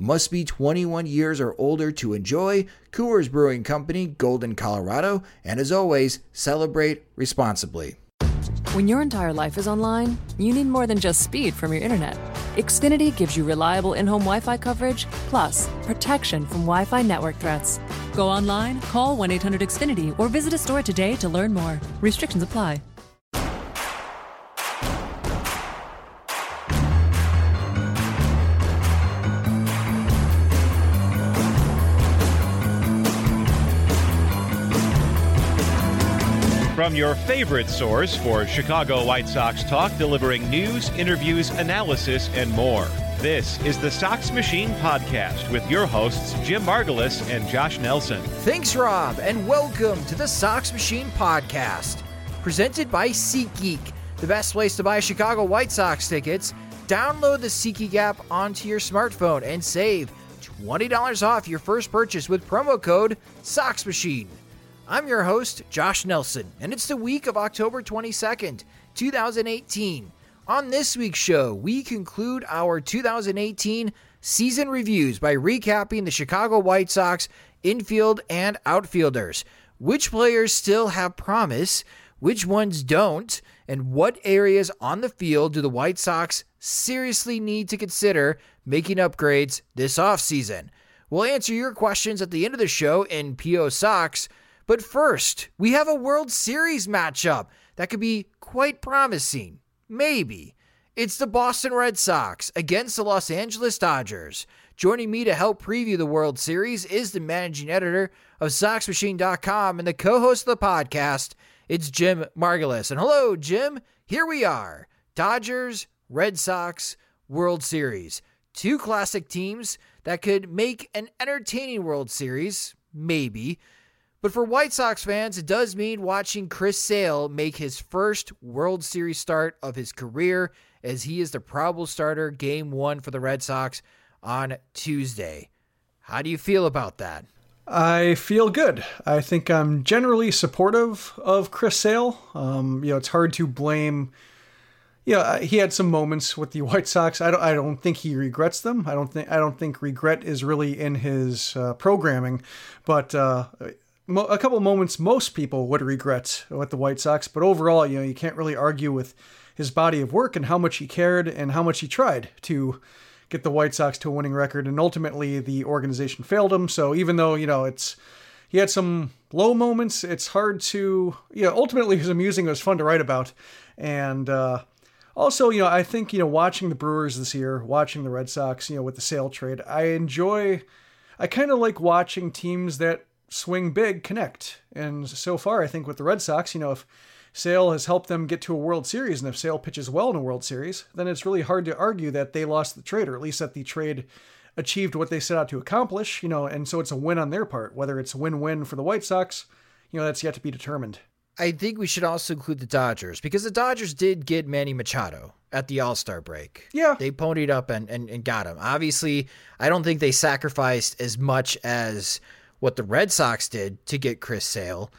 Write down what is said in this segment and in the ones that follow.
Must be 21 years or older to enjoy. Coors Brewing Company, Golden, Colorado. And as always, celebrate responsibly. When your entire life is online, you need more than just speed from your internet. Xfinity gives you reliable in home Wi Fi coverage, plus protection from Wi Fi network threats. Go online, call 1 800 Xfinity, or visit a store today to learn more. Restrictions apply. From your favorite source for Chicago White Sox talk, delivering news, interviews, analysis, and more. This is the Sox Machine Podcast with your hosts, Jim Margalus and Josh Nelson. Thanks, Rob, and welcome to the Sox Machine Podcast, presented by SeatGeek, the best place to buy Chicago White Sox tickets. Download the SeatGeek app onto your smartphone and save $20 off your first purchase with promo code SOXMachine. I'm your host, Josh Nelson, and it's the week of October 22nd, 2018. On this week's show, we conclude our 2018 season reviews by recapping the Chicago White Sox infield and outfielders. Which players still have promise, which ones don't, and what areas on the field do the White Sox seriously need to consider making upgrades this offseason? We'll answer your questions at the end of the show in PO Sox. But first, we have a World Series matchup that could be quite promising. Maybe. It's the Boston Red Sox against the Los Angeles Dodgers. Joining me to help preview the World Series is the managing editor of SoxMachine.com and the co host of the podcast. It's Jim Margalus. And hello, Jim. Here we are Dodgers, Red Sox, World Series. Two classic teams that could make an entertaining World Series, maybe. But for White Sox fans, it does mean watching Chris Sale make his first World Series start of his career as he is the probable starter game one for the Red Sox on Tuesday. How do you feel about that? I feel good. I think I'm generally supportive of Chris Sale. Um, you know, it's hard to blame. Yeah, he had some moments with the White Sox. I don't. I don't think he regrets them. I don't think. I don't think regret is really in his uh, programming. But uh, a couple moments most people would regret with the White Sox, but overall, you know, you can't really argue with his body of work and how much he cared and how much he tried to get the White Sox to a winning record. And ultimately, the organization failed him. So even though you know it's he had some low moments, it's hard to you know. Ultimately, it was amusing. It was fun to write about, and uh, also you know I think you know watching the Brewers this year, watching the Red Sox, you know with the sale trade, I enjoy. I kind of like watching teams that swing big connect. And so far, I think with the Red Sox, you know, if Sale has helped them get to a World Series, and if Sale pitches well in a World Series, then it's really hard to argue that they lost the trade, or at least that the trade achieved what they set out to accomplish, you know, and so it's a win on their part. Whether it's a win win for the White Sox, you know, that's yet to be determined. I think we should also include the Dodgers because the Dodgers did get Manny Machado at the All Star break. Yeah. They ponied up and, and, and got him. Obviously, I don't think they sacrificed as much as what the Red Sox did to get Chris Sale,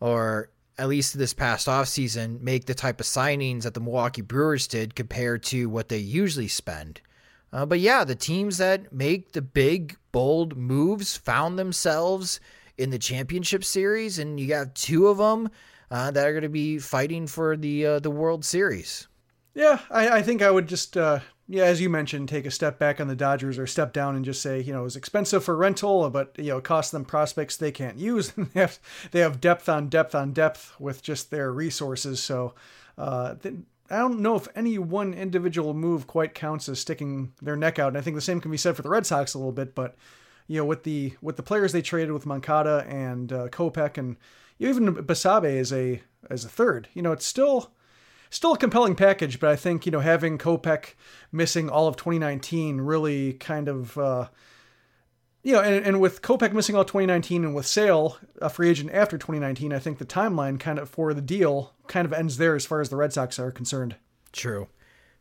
or at least this past offseason, make the type of signings that the Milwaukee Brewers did compared to what they usually spend. Uh, but yeah, the teams that make the big, bold moves found themselves in the championship series, and you got two of them uh, that are going to be fighting for the uh, the World Series. Yeah, I, I think I would just, uh, yeah, as you mentioned, take a step back on the Dodgers or step down and just say, you know, it's expensive for rental, but you know, it costs them prospects they can't use. they have they have depth on depth on depth with just their resources. So, uh, I don't know if any one individual move quite counts as sticking their neck out. And I think the same can be said for the Red Sox a little bit, but you know, with the with the players they traded with Moncada and uh, Kopech and even Basabe as a as a third, you know, it's still still a compelling package, but I think you know having Kopech missing all of 2019 really kind of uh, you know, and, and with Kopech missing all 2019 and with Sale a free agent after 2019, I think the timeline kind of for the deal kind of ends there as far as the Red Sox are concerned. True,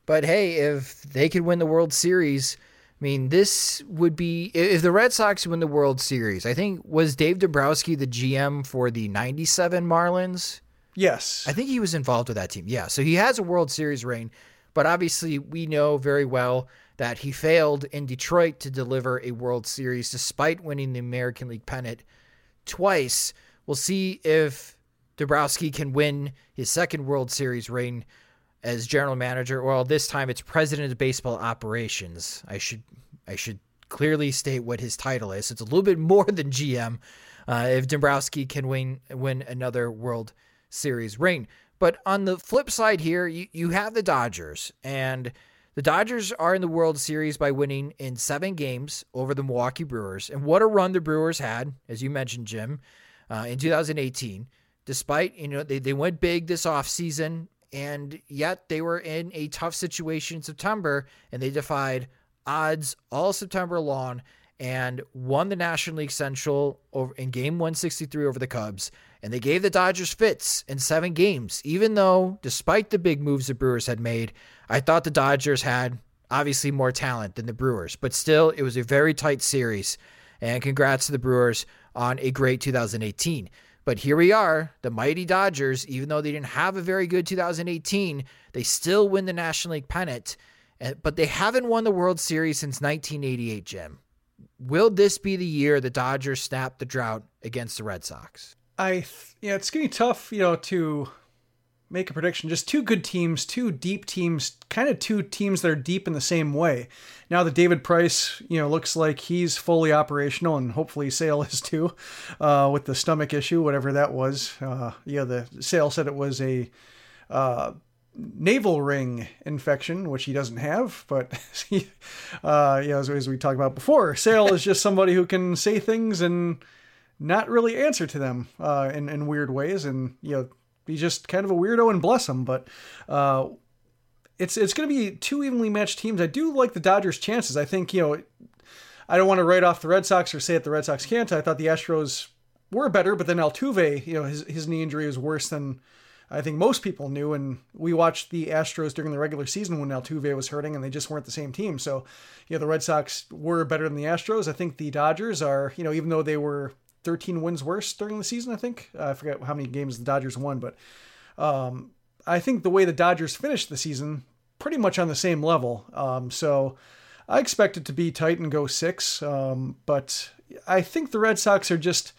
but hey, if they could win the World Series. I mean, this would be if the Red Sox win the World Series. I think was Dave Dombrowski the GM for the '97 Marlins. Yes. I think he was involved with that team. Yeah. So he has a World Series reign, but obviously we know very well that he failed in Detroit to deliver a World Series despite winning the American League pennant twice. We'll see if Dombrowski can win his second World Series reign as general manager. Well, this time it's president of baseball operations. I should I should clearly state what his title is. It's a little bit more than GM. Uh, if Dombrowski can win win another World Series ring. But on the flip side here, you, you have the Dodgers, and the Dodgers are in the World Series by winning in seven games over the Milwaukee Brewers. And what a run the Brewers had, as you mentioned, Jim, uh, in 2018. Despite, you know, they, they went big this offseason, and yet they were in a tough situation in September, and they defied odds all September long and won the National League Central in game 163 over the Cubs. And they gave the Dodgers fits in seven games, even though, despite the big moves the Brewers had made, I thought the Dodgers had obviously more talent than the Brewers. But still, it was a very tight series. And congrats to the Brewers on a great 2018. But here we are, the mighty Dodgers, even though they didn't have a very good 2018, they still win the National League pennant. But they haven't won the World Series since 1988, Jim. Will this be the year the Dodgers snap the drought against the Red Sox? I yeah, it's gonna be tough, you know, to make a prediction. Just two good teams, two deep teams, kind of two teams that are deep in the same way. Now that David Price, you know, looks like he's fully operational, and hopefully Sale is too, uh, with the stomach issue, whatever that was. Uh, yeah, the Sale said it was a uh, navel ring infection, which he doesn't have, but uh, know, as, as we talked about before, Sale is just somebody who can say things and not really answer to them uh, in, in weird ways. And, you know, he's just kind of a weirdo and bless him. But uh, it's, it's going to be two evenly matched teams. I do like the Dodgers' chances. I think, you know, I don't want to write off the Red Sox or say that the Red Sox can't. I thought the Astros were better, but then Altuve, you know, his, his knee injury was worse than I think most people knew. And we watched the Astros during the regular season when Altuve was hurting, and they just weren't the same team. So, you know, the Red Sox were better than the Astros. I think the Dodgers are, you know, even though they were 13 wins worse during the season. I think uh, I forget how many games the Dodgers won, but um, I think the way the Dodgers finished the season pretty much on the same level. Um, so I expect it to be tight and go six. Um, but I think the Red Sox are just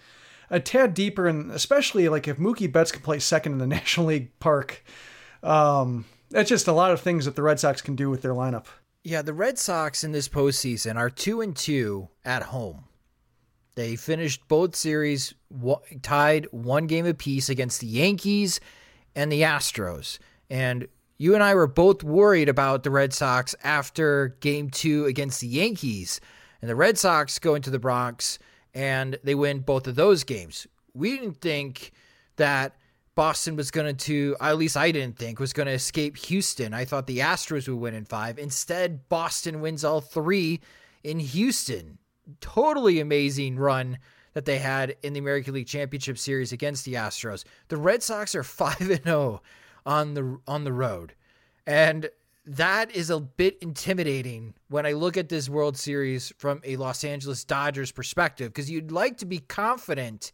a tad deeper, and especially like if Mookie Betts can play second in the National League Park. Um, that's just a lot of things that the Red Sox can do with their lineup. Yeah, the Red Sox in this postseason are two and two at home. They finished both series tied one game apiece against the Yankees and the Astros. And you and I were both worried about the Red Sox after game two against the Yankees. And the Red Sox go into the Bronx and they win both of those games. We didn't think that Boston was going to, at least I didn't think, was going to escape Houston. I thought the Astros would win in five. Instead, Boston wins all three in Houston totally amazing run that they had in the American League Championship Series against the Astros. The Red Sox are 5 and 0 on the on the road. And that is a bit intimidating when I look at this World Series from a Los Angeles Dodgers perspective because you'd like to be confident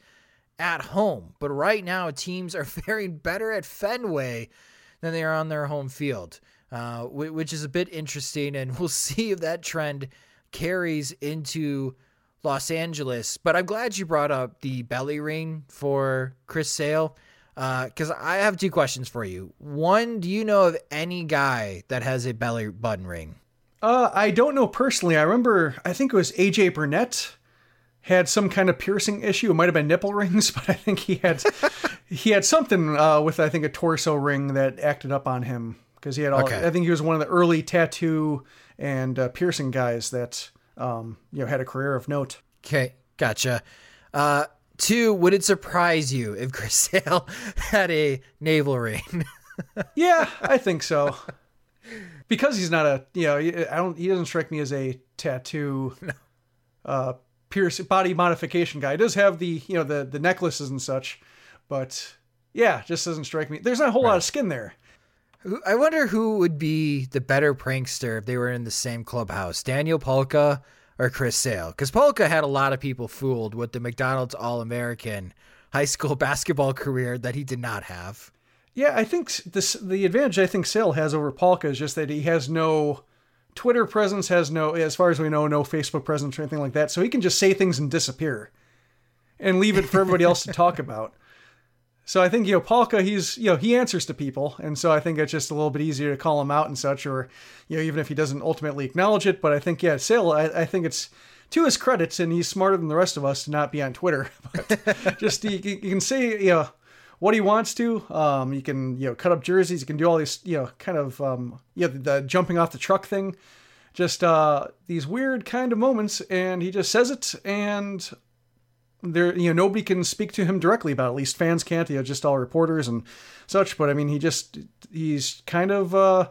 at home, but right now teams are faring better at Fenway than they are on their home field, uh, which is a bit interesting, and we'll see if that trend carries into Los Angeles. But I'm glad you brought up the belly ring for Chris Sale. Because uh, I have two questions for you. One, do you know of any guy that has a belly button ring? Uh, I don't know personally. I remember, I think it was AJ Burnett had some kind of piercing issue. It might have been nipple rings, but I think he had he had something uh, with I think a torso ring that acted up on him because he had all. Okay. I think he was one of the early tattoo and uh, piercing guys that um, you know had a career of note. Okay, gotcha. Uh, two, would it surprise you if Chris Sale had a navel ring? yeah, I think so because he's not a you know I don't he doesn't strike me as a tattoo no. uh pierce body modification guy. He does have the you know the the necklaces and such, but yeah, just doesn't strike me. There's not a whole right. lot of skin there. I wonder who would be the better prankster if they were in the same clubhouse, Daniel Palka or Chris Sale? Because Palka had a lot of people fooled with the McDonald's All American high school basketball career that he did not have. Yeah, I think this the advantage I think Sale has over Palka is just that he has no Twitter presence, has no, as far as we know, no Facebook presence or anything like that. So he can just say things and disappear, and leave it for everybody else to talk about. So I think you know Palka, he's you know he answers to people, and so I think it's just a little bit easier to call him out and such, or you know even if he doesn't ultimately acknowledge it. But I think yeah, Sale, I, I think it's to his credits, and he's smarter than the rest of us to not be on Twitter. But just you, you can say you know what he wants to. Um, you can you know cut up jerseys. You can do all these you know kind of um, yeah the, the jumping off the truck thing. Just uh, these weird kind of moments, and he just says it, and there you know nobody can speak to him directly about it. at least fans can't you know just all reporters and such but i mean he just he's kind of uh,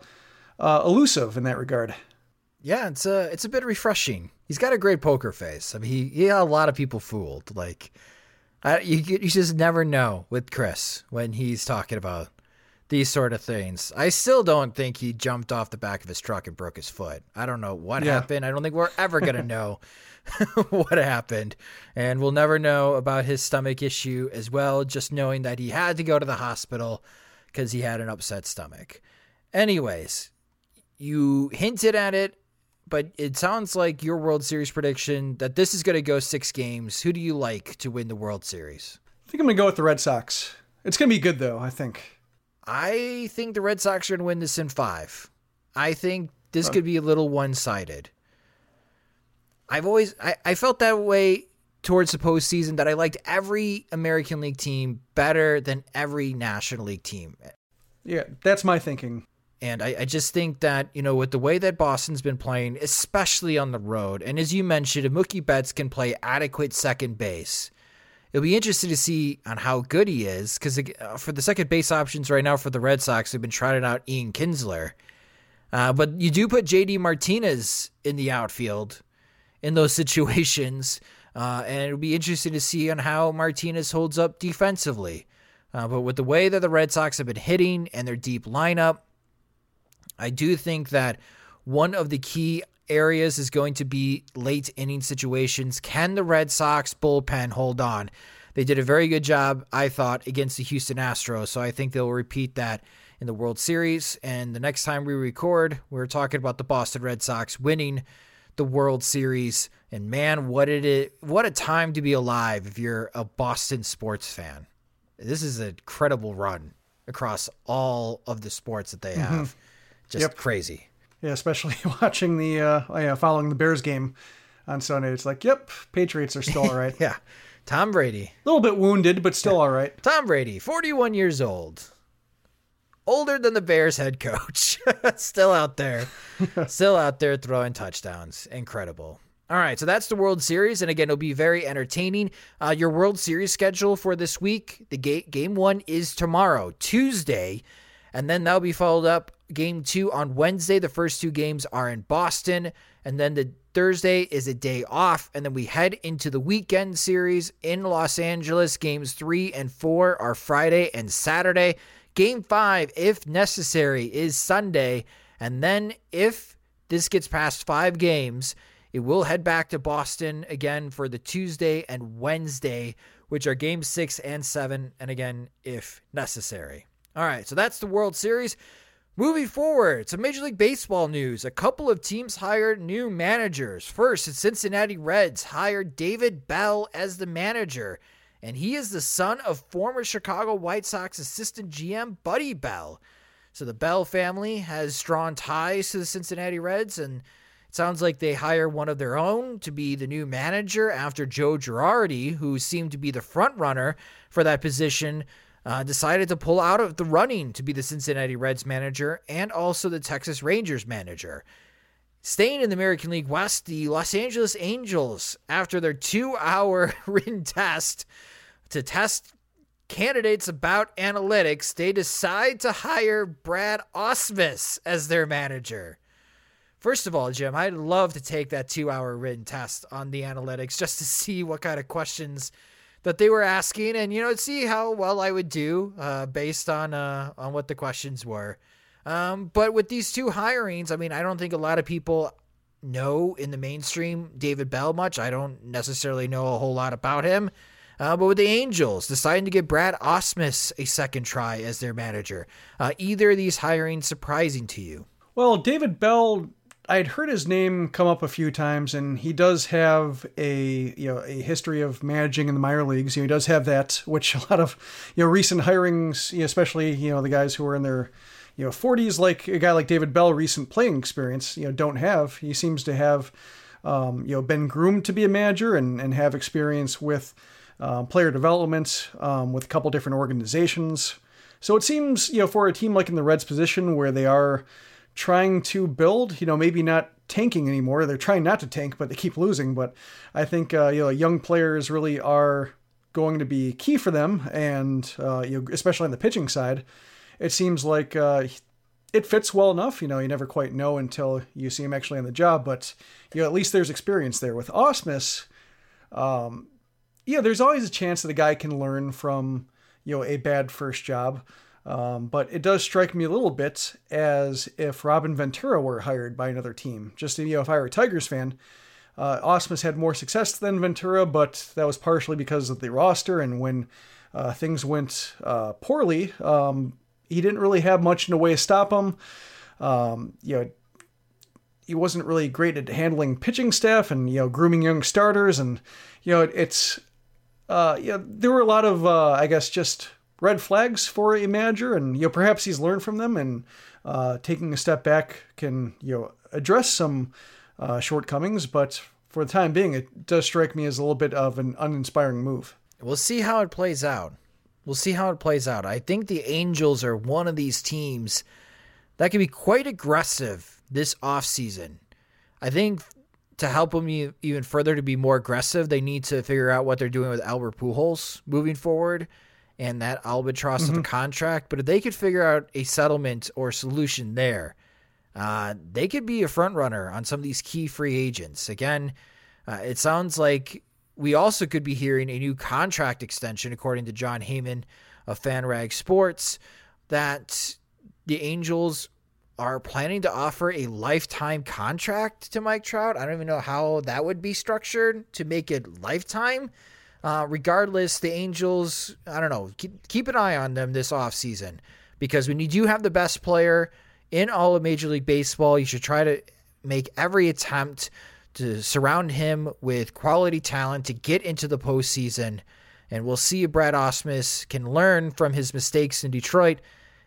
uh, elusive in that regard yeah it's a it's a bit refreshing he's got a great poker face i mean he, he had a lot of people fooled like I, you, you just never know with chris when he's talking about these sort of things. I still don't think he jumped off the back of his truck and broke his foot. I don't know what yeah. happened. I don't think we're ever going to know what happened. And we'll never know about his stomach issue as well, just knowing that he had to go to the hospital because he had an upset stomach. Anyways, you hinted at it, but it sounds like your World Series prediction that this is going to go six games. Who do you like to win the World Series? I think I'm going to go with the Red Sox. It's going to be good, though, I think. I think the Red Sox are going to win this in five. I think this could be a little one sided. I've always I, I felt that way towards the postseason that I liked every American League team better than every National League team. Yeah, that's my thinking. And I, I, just think that, you know, with the way that Boston's been playing, especially on the road, and as you mentioned, if Mookie Betts can play adequate second base, it'll be interesting to see on how good he is because uh, for the second base options right now for the Red Sox, they've been trotting out Ian Kinsler. Uh, but you do put JD Martinez in the outfield in those situations, uh, and it'll be interesting to see on how Martinez holds up defensively. Uh, but with the way that the Red Sox have been hitting and their deep lineup, I do think that one of the key areas is going to be late inning situations. Can the Red Sox bullpen hold on? They did a very good job, I thought, against the Houston Astros. So I think they'll repeat that in the World Series. And the next time we record, we're talking about the Boston Red Sox winning the World Series. And man, what did it what a time to be alive if you're a Boston sports fan. This is a credible run across all of the sports that they mm-hmm. have. Mm-hmm. Just yep. crazy. Yeah, especially watching the uh, yeah, following the Bears game on Sunday. It's like, yep, Patriots are still all right. yeah. Tom Brady. A little bit wounded, but still yeah. all right. Tom Brady, 41 years old. Older than the Bears head coach. still out there. still out there throwing touchdowns. Incredible. All right, so that's the World Series, and again, it'll be very entertaining. Uh, your World Series schedule for this week: the ga- game one is tomorrow, Tuesday, and then that'll be followed up game two on Wednesday. The first two games are in Boston. And then the Thursday is a day off. And then we head into the weekend series in Los Angeles. Games three and four are Friday and Saturday. Game five, if necessary, is Sunday. And then if this gets past five games, it will head back to Boston again for the Tuesday and Wednesday, which are game six and seven. And again, if necessary. All right, so that's the World Series. Moving forward, some Major League Baseball news. A couple of teams hired new managers. First, the Cincinnati Reds hired David Bell as the manager. And he is the son of former Chicago White Sox assistant GM Buddy Bell. So the Bell family has strong ties to the Cincinnati Reds, and it sounds like they hire one of their own to be the new manager after Joe Girardi, who seemed to be the front runner for that position, uh, decided to pull out of the running to be the Cincinnati Reds manager and also the Texas Rangers manager. Staying in the American League West, the Los Angeles Angels, after their two hour written test to test candidates about analytics, they decide to hire Brad Ausmus as their manager. First of all, Jim, I'd love to take that two hour written test on the analytics just to see what kind of questions that they were asking and, you know, see how well I would do uh, based on, uh, on what the questions were. Um, but with these two hirings, I mean, I don't think a lot of people know in the mainstream David Bell much. I don't necessarily know a whole lot about him. Uh, but with the Angels deciding to give Brad Ausmus a second try as their manager, uh, either of these hirings surprising to you? Well, David Bell, I'd heard his name come up a few times, and he does have a you know a history of managing in the minor leagues. You know, he does have that, which a lot of you know recent hirings, you know, especially you know the guys who are in their you know 40s like a guy like David Bell recent playing experience you know don't have he seems to have um, you know been groomed to be a manager and, and have experience with uh, player development um, with a couple different organizations so it seems you know for a team like in the Reds position where they are trying to build you know maybe not tanking anymore they're trying not to tank but they keep losing but I think uh, you know young players really are going to be key for them and uh, you know especially on the pitching side it seems like uh, it fits well enough. You know, you never quite know until you see him actually on the job, but you know, at least there's experience there. With Ausmus, um, yeah, there's always a chance that a guy can learn from you know a bad first job. Um, but it does strike me a little bit as if Robin Ventura were hired by another team. Just you know, if I were a Tigers fan, uh, Ausmus had more success than Ventura, but that was partially because of the roster and when uh, things went uh, poorly. Um, he didn't really have much in the way to stop him. Um, you know, he wasn't really great at handling pitching staff and you know grooming young starters, and you know it, it's uh, know, there were a lot of uh, I guess just red flags for a manager, and you know perhaps he's learned from them and uh, taking a step back can you know address some uh, shortcomings, but for the time being, it does strike me as a little bit of an uninspiring move. We'll see how it plays out. We'll see how it plays out. I think the Angels are one of these teams that can be quite aggressive this offseason. I think to help them even further to be more aggressive, they need to figure out what they're doing with Albert Pujols moving forward and that albatross mm-hmm. of the mm-hmm. contract. But if they could figure out a settlement or solution there, uh, they could be a front runner on some of these key free agents. Again, uh, it sounds like we also could be hearing a new contract extension, according to Jon Heyman of FanRag Sports, that the Angels are planning to offer a lifetime contract to Mike Trout. I don't even know how that would be structured to make it lifetime. Uh, regardless, the Angels, I don't know, keep, keep an eye on them this offseason because when you do have the best player in all of Major League Baseball, you should try to make every attempt to surround him with quality talent to get into the postseason. And we'll see if Brad Ausmus can learn from his mistakes in Detroit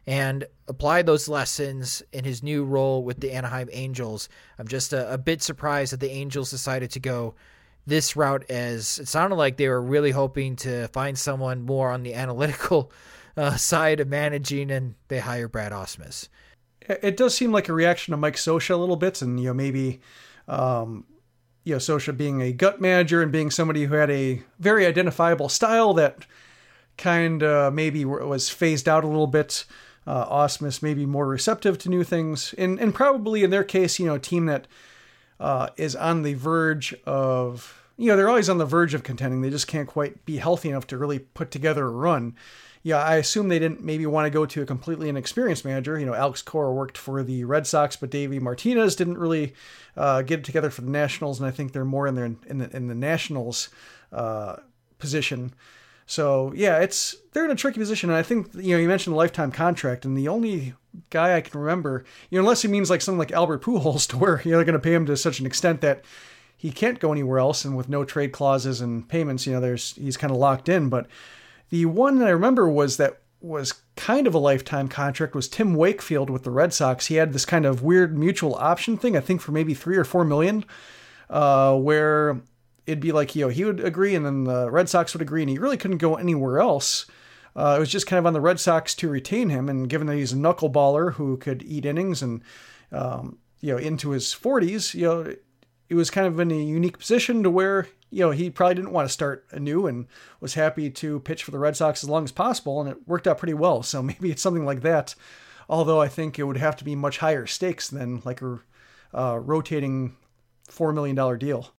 and apply those lessons in his new role with the Anaheim Angels. I'm just a, a bit surprised that the Angels decided to go this route as it sounded like they were really hoping to find someone more on the analytical uh, side of managing, and they hire Brad Ausmus. It does seem like a reaction to Mike Scioscia a little bit, and you know maybe um, you know, Scioscia being a gut manager and being somebody who had a very identifiable style that kind of maybe was phased out a little bit. Uh, may be more receptive to new things, and and probably in their case, you know, a team that uh, is on the verge of, you know, they're always on the verge of contending. They just can't quite be healthy enough to really put together a run yeah, I assume they didn't maybe want to go to a completely inexperienced manager. You know, Alex Cora worked for the Red Sox, but Davey Martinez didn't really uh, get it together for the Nationals, and I think they're more in their in the, in the Nationals uh, position. So yeah, it's they're in a tricky position, and I think you know you mentioned the lifetime contract, and the only guy I can remember, you know, unless he means like something like Albert Pujols, to where you know they're going to pay him to such an extent that he can't go anywhere else, and with no trade clauses and payments, you know, there's he's kind of locked in. But the one that I remember was that was kind of a lifetime contract was Tim Wakefield with the Red Sox. He had this kind of weird mutual option thing, I think for maybe three or four million, uh, where it'd be like, you know, he would agree and then the Red Sox would agree, and he really couldn't go anywhere else. Uh, it was just kind of on the Red Sox to retain him, and given that he's a knuckleballer who could eat innings and um, you know into his 40s, you know, it was kind of in a unique position to where you know he probably didn't want to start anew and was happy to pitch for the Red Sox as long as possible, and it worked out pretty well. So maybe it's something like that. Although I think it would have to be much higher stakes than like a uh, rotating four million dollar deal.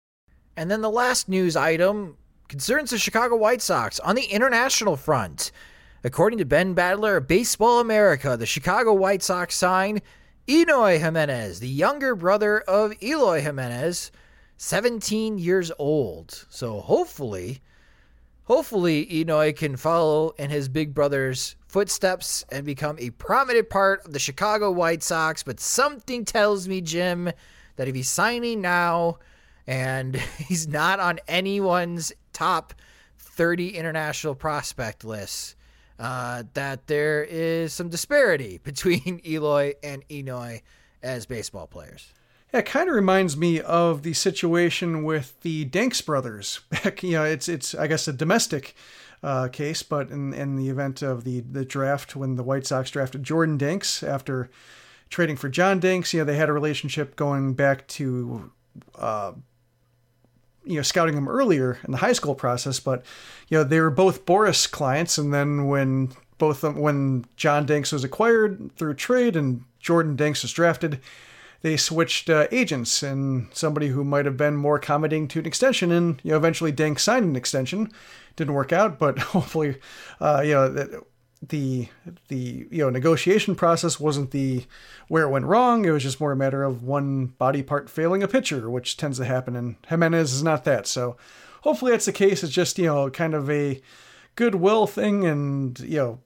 And then the last news item concerns the Chicago White Sox on the international front. According to Ben Badler of Baseball America, the Chicago White Sox signed Enoy Jimenez, the younger brother of Eloy Jimenez, 17 years old. So hopefully, hopefully Enoy can follow in his big brother's footsteps and become a prominent part of the Chicago White Sox. But something tells me, Jim, that if he's signing now and he's not on anyone's top 30 international prospect lists, uh, that there is some disparity between Eloy and Eloy as baseball players. Yeah, it kind of reminds me of the situation with the Danks brothers. you know, it's it's I guess a domestic uh, case, but in in the event of the the draft when the White Sox drafted Jordan Danks after trading for John Danks, you know, they had a relationship going back to uh, you know scouting him earlier in the high school process, but you know they were both Boras clients, and then when both when John Danks was acquired through trade and Jordan Danks was drafted, they switched uh, agents, and somebody who might have been more accommodating to an extension, and you know eventually Danks signed an extension, didn't work out, but hopefully, uh, you know the the you know negotiation process wasn't the where it went wrong. It was just more a matter of one body part failing a pitcher, which tends to happen. And Jimenez is not that. So hopefully that's the case. It's just you know kind of a goodwill thing, and you know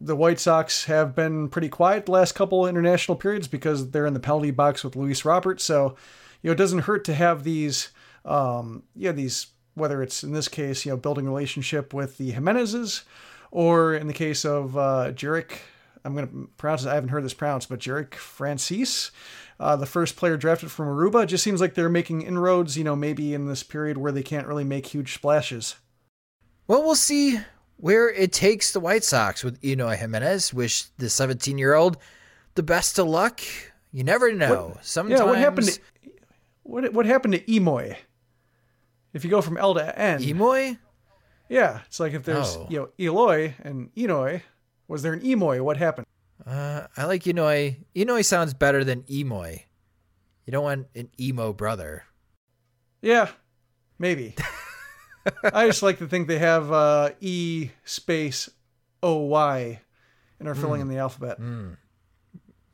the White Sox have been pretty quiet the last couple international periods because they're in the penalty box with Luis Robert. So you know it doesn't hurt to have these um, yeah these whether it's in this case you know building relationship with the Jimenezes or in the case of uh, Jurick, I'm going to pronounce it, I haven't heard this pronounced, but Jurick Francis, uh, the first player drafted from Aruba. It just seems like they're making inroads, you know, maybe in this period where they can't really make huge splashes. Well, we'll see where it takes the White Sox with Eloy Jimenez. Wish the 17 year old the best of luck. You never know. What, Sometimes. Yeah, what happened to what what happened to Emoy? If you go from L to N. Emoy? Yeah, it's like if there's oh. you know Eloy and Enoy, was there an Emoy? What happened? Uh, I like Enoy. Enoy sounds better than Emoy. You don't want an emo brother. Yeah, maybe. I just like to think they have uh, E space O Y and are filling mm. in the alphabet. Mm.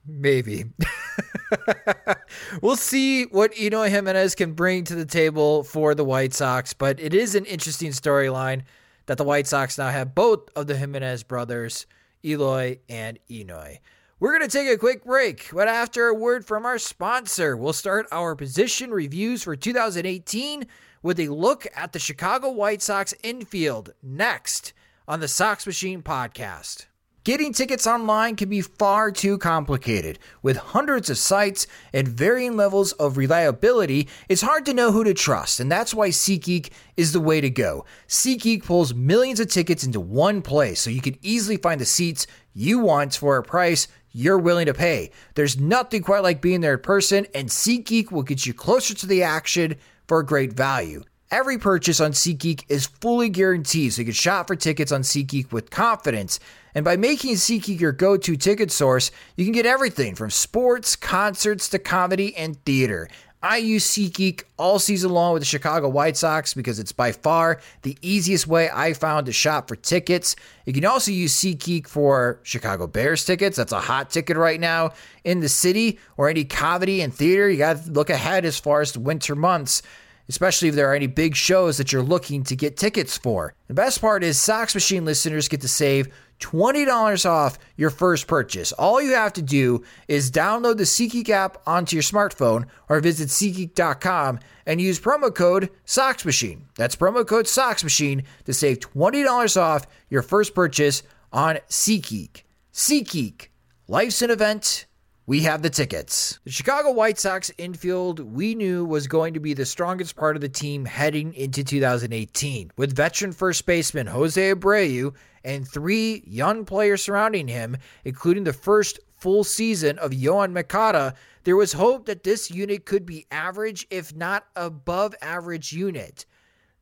Maybe. we'll see what Eloy Jimenez can bring to the table for the White Sox, but it is an interesting storyline that the White Sox now have both of the Jimenez brothers, Eloy and Eloy. We're going to take a quick break, but after a word from our sponsor, we'll start our position reviews for 2018 with a look at the Chicago White Sox infield next on the Sox Machine podcast. Getting tickets online can be far too complicated. With hundreds of sites and varying levels of reliability, it's hard to know who to trust, and that's why SeatGeek is the way to go. SeatGeek pulls millions of tickets into one place so you can easily find the seats you want for a price you're willing to pay. There's nothing quite like being there in person, and SeatGeek will get you closer to the action for a great value. Every purchase on SeatGeek is fully guaranteed, so you can shop for tickets on SeatGeek with confidence. And by making SeatGeek your go to ticket source, you can get everything from sports, concerts to comedy and theater. I use SeatGeek all season long with the Chicago White Sox because it's by far the easiest way I found to shop for tickets. You can also use SeatGeek for Chicago Bears tickets. That's a hot ticket right now in the city or any comedy and theater. You got to look ahead as far as the winter months especially if there are any big shows that you're looking to get tickets for. The best part is Sox Machine listeners get to save $20 off your first purchase. All you have to do is download the SeatGeek app onto your smartphone or visit SeatGeek.com and use promo code SocksMachine. That's promo code SocksMachine to save $20 off your first purchase on SeatGeek. SeatGeek, life's an event. We have the tickets. The Chicago White Sox infield we knew was going to be the strongest part of the team heading into 2018, with veteran first baseman Jose Abreu and three young players surrounding him, including the first full season of Yoan Moncada. There was hope that this unit could be average, if not above average unit.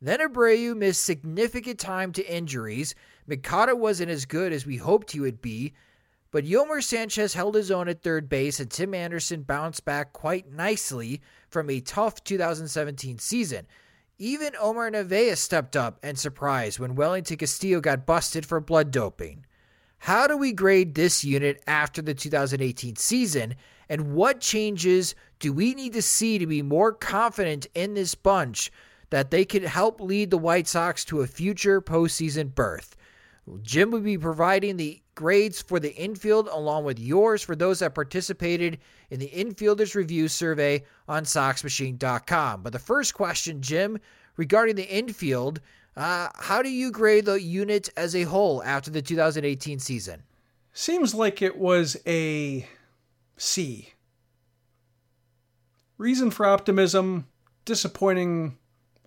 Then Abreu missed significant time to injuries. Moncada wasn't as good as we hoped he would be, but Yolmer Sanchez held his own at third base, and Tim Anderson bounced back quite nicely from a tough 2017 season. Even Omar Narvaez stepped up and surprised when Wellington Castillo got busted for blood doping. How do we grade this unit after the 2018 season, and what changes do we need to see to be more confident in this bunch that they could help lead the White Sox to a future postseason berth? Jim will be providing the grades for the infield along with yours for those that participated in the infielders review survey on soxmachine.com. But the first question, Jim, regarding the infield, uh, how do you grade the unit as a whole after the 2018 season? Seems like it was a C. Reason for optimism, disappointing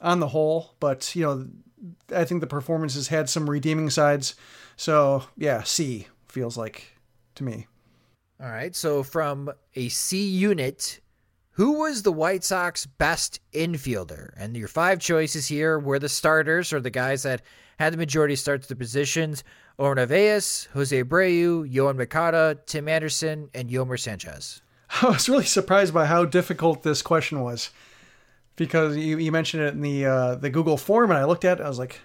on the whole, but you know, I think the performances had some redeeming sides. So yeah, C feels like to me. All right. So from a C unit, who was the White Sox best infielder? And your five choices here were the starters or the guys that had the majority starts the positions. Omar Narvaez, Jose Abreu, Yoan Moncada, Tim Anderson, and Yolmer Sanchez. I was really surprised by how difficult this question was because you, you mentioned it in the uh, the Google form, and I looked at it. I was like,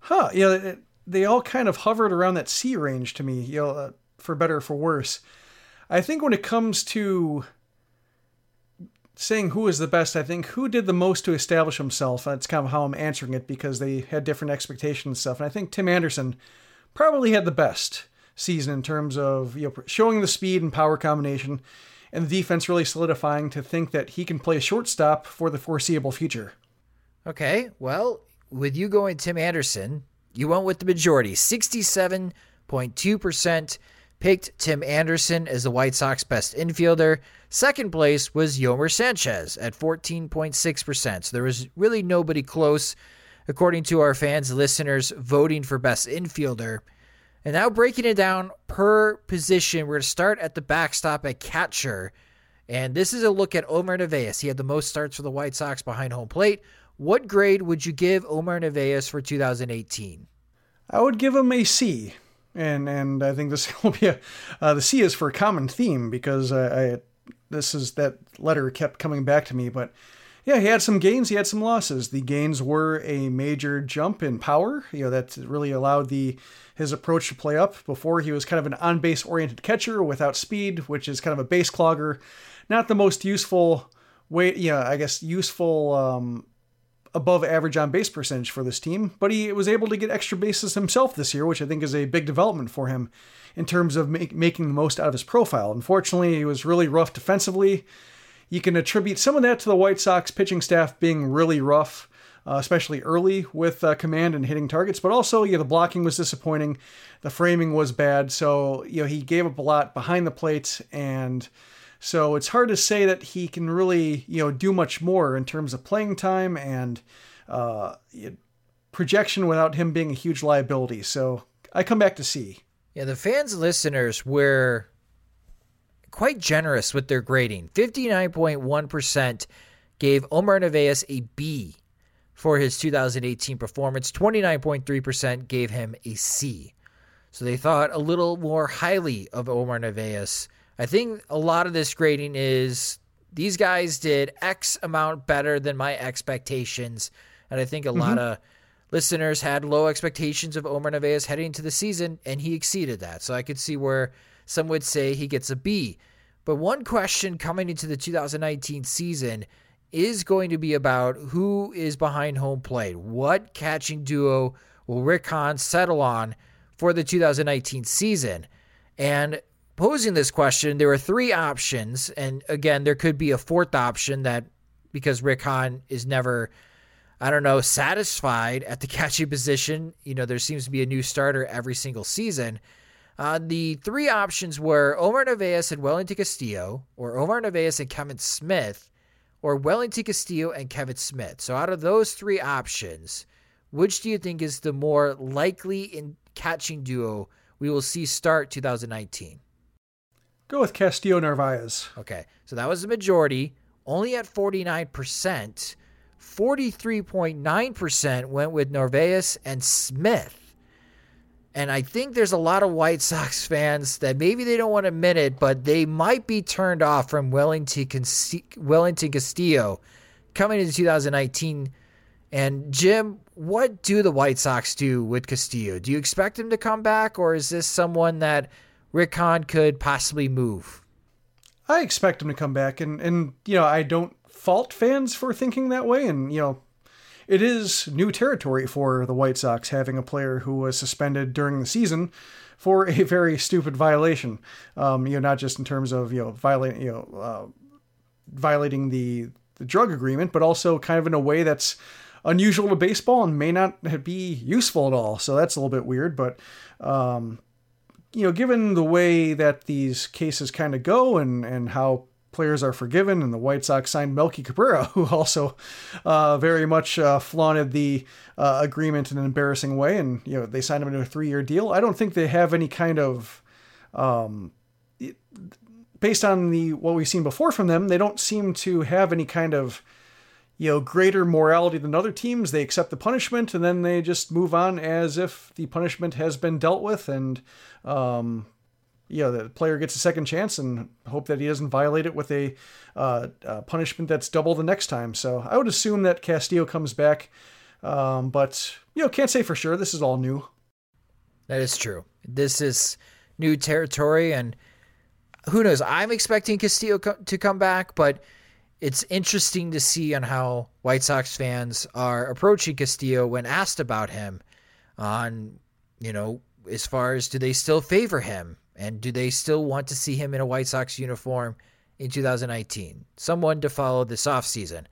"Huh." You know, it, they all kind of hovered around that C range to me. You know, uh, for better or for worse. I think when it comes to saying who is the best, I think who did the most to establish himself. That's kind of how I'm answering it because they had different expectations and stuff. And I think Tim Anderson probably had the best season in terms of you know showing the speed and power combination and the defense really solidifying to think that he can play a shortstop for the foreseeable future. Okay, well, with you going Tim Anderson, you went with the majority. 67.2% picked Tim Anderson as the White Sox best infielder. Second place was Yolmer Sanchez at 14.6%. So there was really nobody close, according to our fans, listeners, voting for best infielder. And now breaking it down per position, we're going to start at the backstop at catcher. And this is a look at Omar Narvaez. He had the most starts for the White Sox behind home plate. What grade would you give Omar Narvaez for 2018? I would give him a C. And and I think this will be a uh, the C is for a common theme because I, I this is that letter kept coming back to me, but yeah, he had some gains, he had some losses. The gains were a major jump in power, you know, that really allowed the his approach to play up. Before he was kind of an on base oriented catcher without speed, which is kind of a base clogger. Not the most useful way, yeah, I guess useful um, above average on base percentage for this team, but he was able to get extra bases himself this year, which I think is a big development for him in terms of make, making the most out of his profile. Unfortunately, he was really rough defensively. You can attribute some of that to the White Sox pitching staff being really rough, uh, especially early with uh, command and hitting targets, but also, yeah, the blocking was disappointing. The framing was bad. So, you know, he gave up a lot behind the plate and so it's hard to say that he can really, you know, do much more in terms of playing time and uh, projection without him being a huge liability. So I come back to C. Yeah, the fans listeners were quite generous with their grading. 59.1% gave Omar Narvaez a B for his 2018 performance. 29.3% gave him a C. So they thought a little more highly of Omar Narvaez I think a lot of this grading is these guys did X amount better than my expectations. And I think a mm-hmm. lot of listeners had low expectations of Omar Narvaez heading into the season, and he exceeded that. So I could see where some would say he gets a B. But one question coming into the 2019 season is going to be about who is behind home plate. What catching duo will Rick Hahn settle on for the 2019 season. And posing this question, there are three options. And again, there could be a fourth option that because Rick Hahn is never, I don't know, satisfied at the catching position. You know, there seems to be a new starter every single season. Uh, the three options were Omar Narvaez and Wellington Castillo, or Omar Narvaez and Kevin Smith, or Wellington Castillo and Kevin Smith. So out of those three options, which do you think is the more likely in catching duo we will see start 2019? Go with Castillo Narvaez. Okay, so that was the majority, only at 49%. 43.9% went with Narvaez and Smith. And I think there's a lot of White Sox fans that maybe they don't want to admit it, but they might be turned off from Wellington, Wellington Castillo coming into 2019. And Jim, what do the White Sox do with Castillo? Do you expect him to come back, or is this someone that Rick Hahn could possibly move? I expect him to come back, and and you know I don't fault fans for thinking that way, and you know it is new territory for the White Sox having a player who was suspended during the season for a very stupid violation. Um, you know, not just in terms of you know violating you know uh, violating the the drug agreement, but also kind of in a way that's unusual to baseball and may not be useful at all. So that's a little bit weird, but. Um, you know, given the way that these cases kind of go and, and how players are forgiven, and the White Sox signed Melky Cabrera, who also uh, very much uh, flaunted the uh, agreement in an embarrassing way, and you know they signed him to a three-year deal. I don't think they have any kind of, um, based on the what we've seen before from them, they don't seem to have any kind of you know greater morality than other teams. They accept the punishment and then they just move on as if the punishment has been dealt with, and um, you know, the player gets a second chance and hope that he doesn't violate it with a, uh, a punishment that's double the next time. So I would assume that Castillo comes back, um, but you know, can't say for sure. This is all new. That is true. This is new territory, and who knows? I'm expecting Castillo co- to come back, but it's interesting to see on how White Sox fans are approaching Castillo when asked about him. On you know, as far as do they still favor him? And do they still want to see him in a White Sox uniform in 2019? Someone to follow this offseason.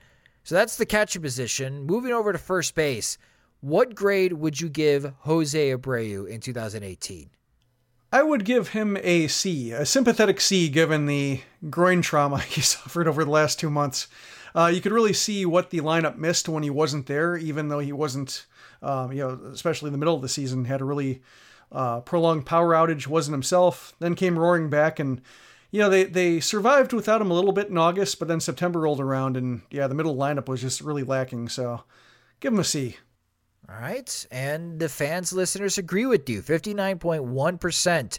So that's the catcher position. Moving over to first base, what grade would you give Jose Abreu in 2018? I would give him a C, a sympathetic C, given the groin trauma he suffered over the last two months. Uh, you could really see what the lineup missed when he wasn't there, even though he wasn't, um, you know, especially in the middle of the season, had a really uh, prolonged power outage, wasn't himself, then came roaring back and you know, they, they survived without him a little bit in August, but then September rolled around and yeah, the middle lineup was just really lacking. So give him a C. All right. And the fans, listeners agree with you. 59.1%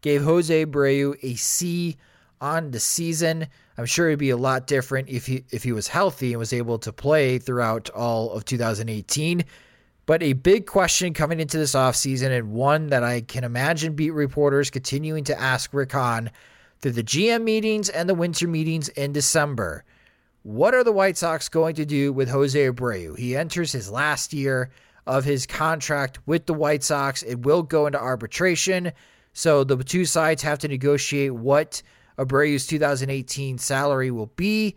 gave Jose Abreu a C on the season. I'm sure it'd be a lot different if he if he was healthy and was able to play throughout all of 2018. But a big question coming into this offseason, and one that I can imagine beat reporters continuing to ask Rick Hahn through the GM meetings and the winter meetings in December. What are the White Sox going to do with Jose Abreu? He enters his last year of his contract with the White Sox. It will go into arbitration. So the two sides have to negotiate what Abreu's 2018 salary will be.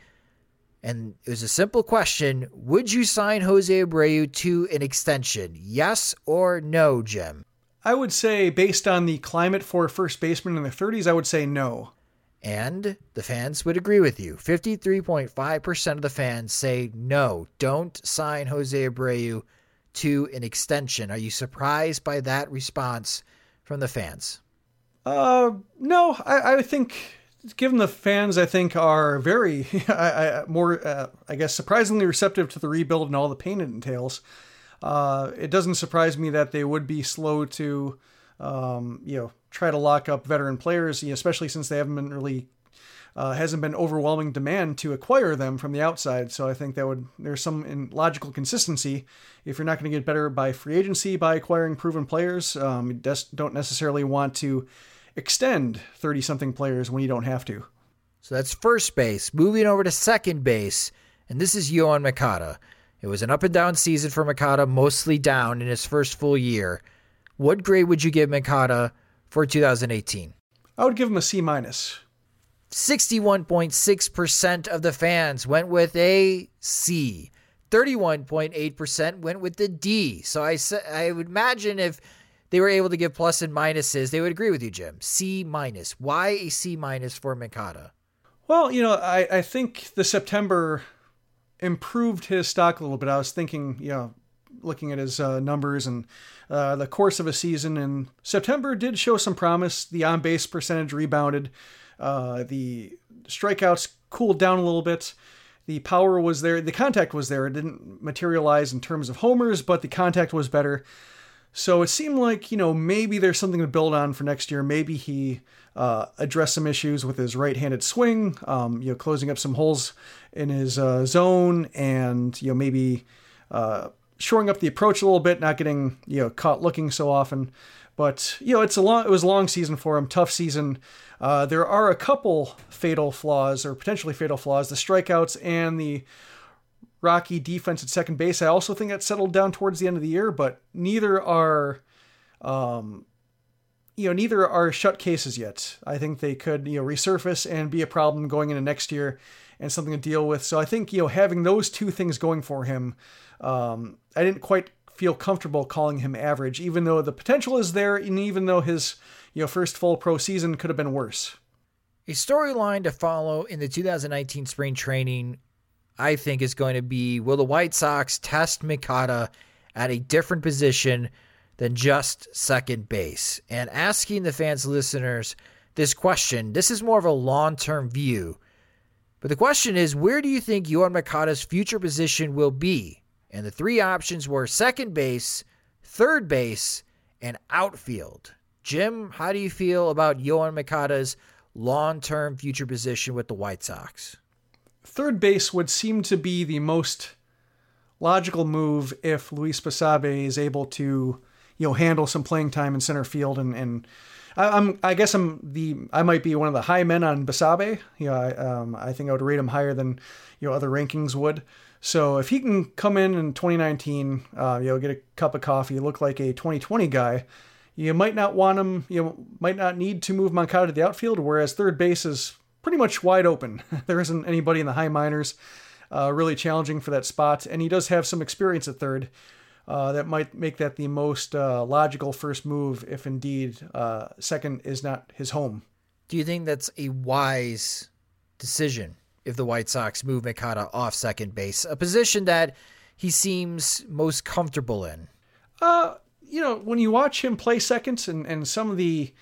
And it was a simple question Would you sign Jose Abreu to an extension? Yes or no, Jim? I would say, based on the climate for first baseman in the 30s, I would say no. And the fans would agree with you. 53.5% of the fans say no, don't sign Jose Abreu to an extension. Are you surprised by that response from the fans? Uh, no, I, I think given the fans, I think are very I, I, more, uh, I guess, surprisingly receptive to the rebuild and all the pain it entails. Uh, it doesn't surprise me that they would be slow to, um, you know, try to lock up veteran players, especially since they haven't been really uh, hasn't been overwhelming demand to acquire them from the outside. So I think that would there's some logical consistency. If you're not going to get better by free agency by acquiring proven players, um, you just don't necessarily want to extend 30 something players when you don't have to. So that's first base. Moving over to second base, and this is Yoan Moncada. It was an up and down season for Moncada, mostly down in his first full year. what grade would you give Moncada for 2018? I would give him a C minus. 61.6% of the fans went with a C. 31.8% went with the D. So I I would imagine if they were able to give plus and minuses, they would agree with you, Jim. C minus. Why a C minus for Moncada? Well, you know, I, I think the September improved his stock a little bit. I was thinking, you know, looking at his uh, numbers and uh, the course of a season, and September did show some promise. The on base percentage rebounded. Uh, the strikeouts cooled down a little bit. The power was there. The contact was there. It didn't materialize in terms of homers, but the contact was better. So it seemed like, you know, maybe there's something to build on for next year. Maybe he uh, addressed some issues with his right handed swing, um, you know, closing up some holes in his uh, zone and, you know, maybe uh, shoring up the approach a little bit, not getting, you know, caught looking so often. But, you know, it's a long, it was a long season for him, tough season. Uh, there are a couple fatal flaws or potentially fatal flaws the strikeouts and the rocky defense at second base. I also think that settled down towards the end of the year, but neither are, um, you know, neither are shut cases yet. I think they could, you know, resurface and be a problem going into next year and something to deal with. So I think, you know, having those two things going for him, um, I didn't quite feel comfortable calling him average, even though the potential is there, and even though his you know first full pro season could have been worse. A storyline to follow in the 2019 spring training, I think, is going to be will the White Sox test Moncada at a different position than just second base? And asking the fans, listeners, this question, this is more of a long term view. But the question is, where do you think Yoan Moncada's future position will be? And the three options were second base, third base, and outfield. Jim, how do you feel about Yoan Moncada's long term future position with the White Sox? Third base would seem to be the most logical move if Luis Basabe is able to, you know, handle some playing time in center field and, and I, am I guess I'm the I might be one of the high men on Basabe. You know, I um, I think I would rate him higher than you know other rankings would. So if he can come in in 2019, uh, you know, get a cup of coffee, look like a 2020 guy, you might not want him. You might not need to move Moncada to the outfield. Whereas third base is pretty much wide open. there isn't anybody in the high minors uh, really challenging for that spot, and he does have some experience at third. Uh, that might make that the most uh, logical first move if indeed uh, second is not his home. Do you think that's a wise decision if the White Sox move Moncada off second base, a position that he seems most comfortable in? Uh, you know, when you watch him play second and, and some of the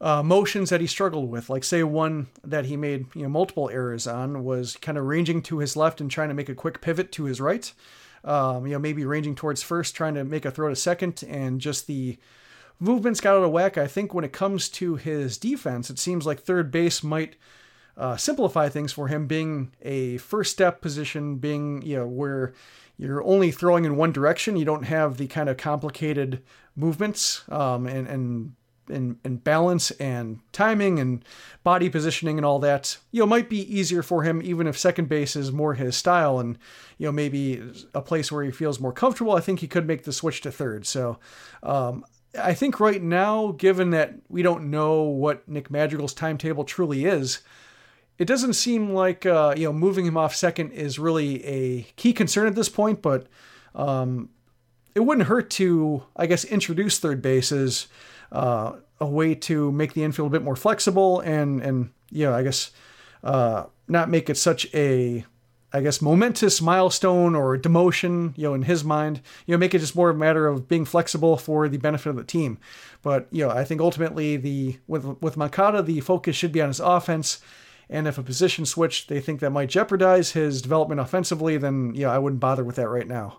uh, motions that he struggled with, like say one that he made you know multiple errors on was kind of ranging to his left and trying to make a quick pivot to his right. Um, you know, maybe ranging towards first, trying to make a throw to second, and just the movements got out of whack. I think when it comes to his defense, it seems like third base might uh, simplify things for him, being a first step position, being you know where you're only throwing in one direction. You don't have the kind of complicated movements um, and and and, and balance and timing and body positioning and all that, you know, might be easier for him even if second base is more his style and, you know, maybe a place where he feels more comfortable. I think he could make the switch to third. So, um, I think right now, given that we don't know what Nick Madrigal's timetable truly is, it doesn't seem like uh, you know moving him off second is really a key concern at this point. But um, it wouldn't hurt to, I guess, introduce third base as uh, a way to make the infield a bit more flexible and and yeah, I guess uh, not make it such a I guess momentous milestone or demotion, you know, in his mind, you know, make it just more a matter of being flexible for the benefit of the team. But you know, I think ultimately the with with Moncada, the focus should be on his offense and if a position switch they think that might jeopardize his development offensively, then yeah, I wouldn't bother with that right now.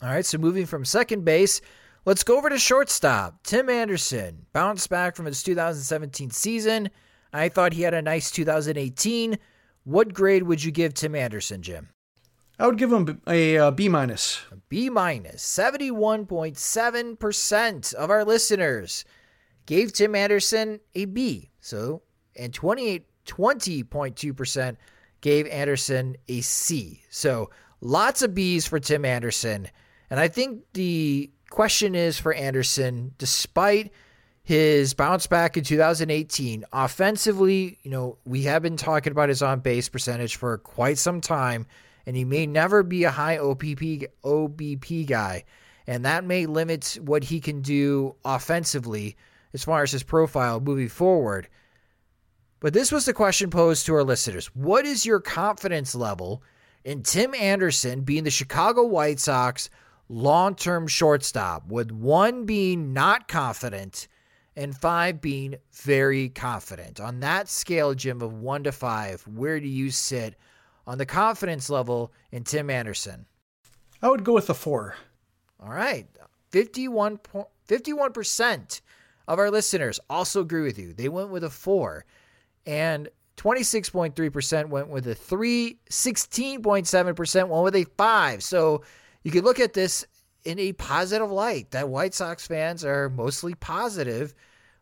All right, so moving from second base, let's go over to shortstop. Tim Anderson bounced back from his 2017 season. I thought he had a nice 2018. What grade would you give Tim Anderson, Jim? I would give him a, a uh, B minus. B minus. 71.7% of our listeners gave Tim Anderson a B. So, and 28 20.2% gave Anderson a C. So lots of B's for Tim Anderson. And I think the question is for Anderson, despite his bounce back in 2018, offensively, you know, we have been talking about his on base percentage for quite some time, and he may never be a high OPP OBP guy, and that may limit what he can do offensively as far as his profile moving forward. But this was the question posed to our listeners. What is your confidence level in Tim Anderson being the Chicago White Sox long term shortstop, with one being not confident and five being very confident? On that scale, Jim, of one to five, where do you sit on the confidence level in Tim Anderson? I would go with a four. All right. 51, 51% of our listeners also agree with you. They went with a four and 26.3% went with a 3, 16.7% went with a 5. So you could look at this in a positive light that White Sox fans are mostly positive,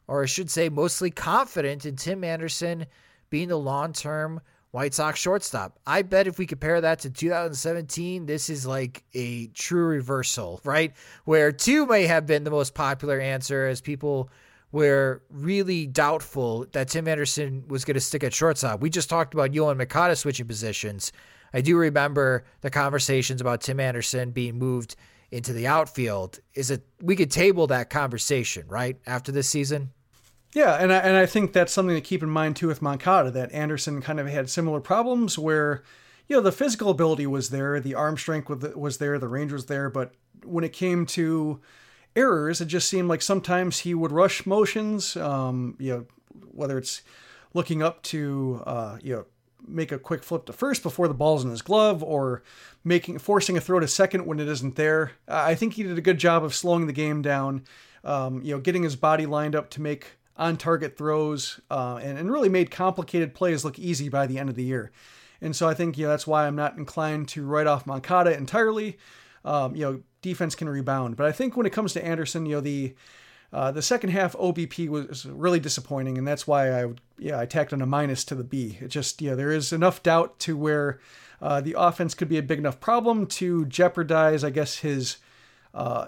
or I should say, mostly confident in Tim Anderson being the long term White Sox shortstop. I bet if we compare that to 2017, this is like a true reversal, right? Where two may have been the most popular answer as people were really doubtful that Tim Anderson was going to stick at shortstop. We just talked about Yoan Moncada switching positions. I do remember the conversations about Tim Anderson being moved into the outfield. Is it we could table that conversation, right? After this season? Yeah, and I, and I think that's something to keep in mind too with Moncada that Anderson kind of had similar problems where you know the physical ability was there, the arm strength was there, the range was there, but when it came to errors. It just seemed like sometimes he would rush motions, um, you know, whether it's looking up to, uh, you know, make a quick flip to first before the ball's in his glove or making forcing a throw to second when it isn't there. I think he did a good job of slowing the game down, um, you know, getting his body lined up to make on target throws uh, and, and really made complicated plays look easy by the end of the year. And so I think you know, that's why I'm not inclined to write off Moncada entirely. Um, you know, defense can rebound. But I think when it comes to Anderson, you know, the uh, the second half OBP was really disappointing, and that's why I yeah I tacked on a minus to the B. It just yeah there is enough doubt to where uh, the offense could be a big enough problem to jeopardize I guess his uh,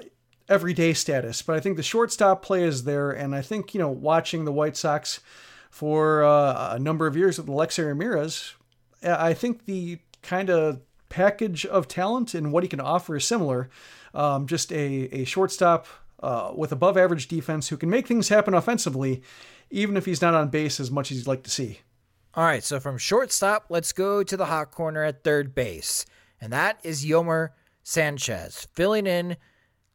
everyday status. But I think the shortstop play is there, and I think you know watching the White Sox for uh, a number of years with Alexei Ramirez, I think the kind of package of talent and what he can offer is similar. Um, just a, a shortstop uh, with above average defense who can make things happen offensively, even if he's not on base as much as you'd like to see. All right, so from shortstop, let's go to the hot corner at third base, and that is Yolmer Sanchez filling in,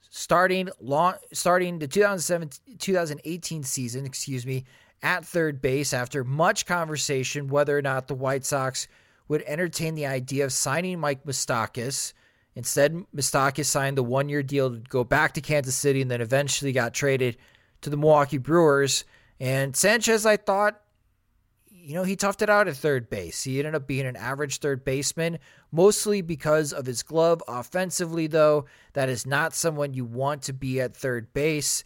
starting long, starting the 2017 2018 season, excuse me, at third base after much conversation whether or not the White Sox would entertain the idea of signing Mike Moustakas Instead, Moustakas signed the one year deal to go back to Kansas City and then eventually got traded to the Milwaukee Brewers. And Sanchez, I thought, you know, he toughed it out at third base. He ended up being an average third baseman, mostly because of his glove. Offensively, though, that is not someone you want to be at third base.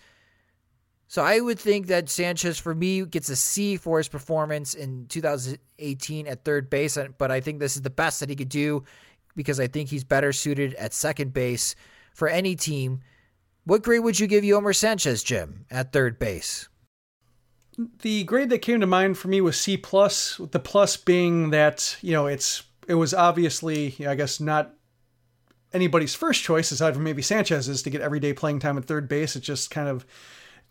So I would think that Sanchez, for me, gets a C for his performance in 2018 at third base. But I think this is the best that he could do because I think he's better suited at second base for any team. What grade would you give Yolmer Sanchez, Jim, at third base? The grade that came to mind for me was C plus. The plus being that you know it's it was obviously I guess not anybody's first choice aside from maybe Sanchez's to get everyday playing time at third base. It's just kind of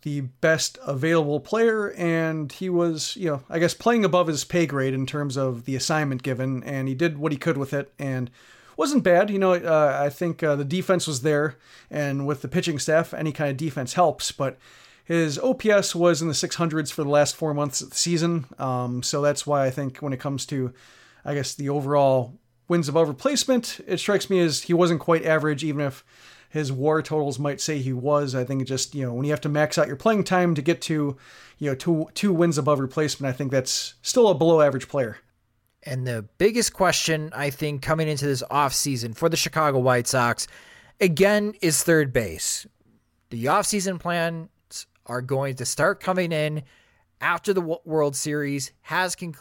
the best available player, and he was, you know, I guess playing above his pay grade in terms of the assignment given, and he did what he could with it, and wasn't bad. You know, uh, I think uh, the defense was there, and with the pitching staff, any kind of defense helps, but his OPS was in the 600s for the last four months of the season, um, so that's why I think when it comes to, I guess, the overall wins above replacement, it strikes me as he wasn't quite average, even if his war totals might say he was. I think just, you know, when you have to max out your playing time to get to, you know, two two wins above replacement, I think that's still a below average player. And the biggest question I think coming into this offseason for the Chicago White Sox again is third base. The offseason plans are going to start coming in after the World Series has con-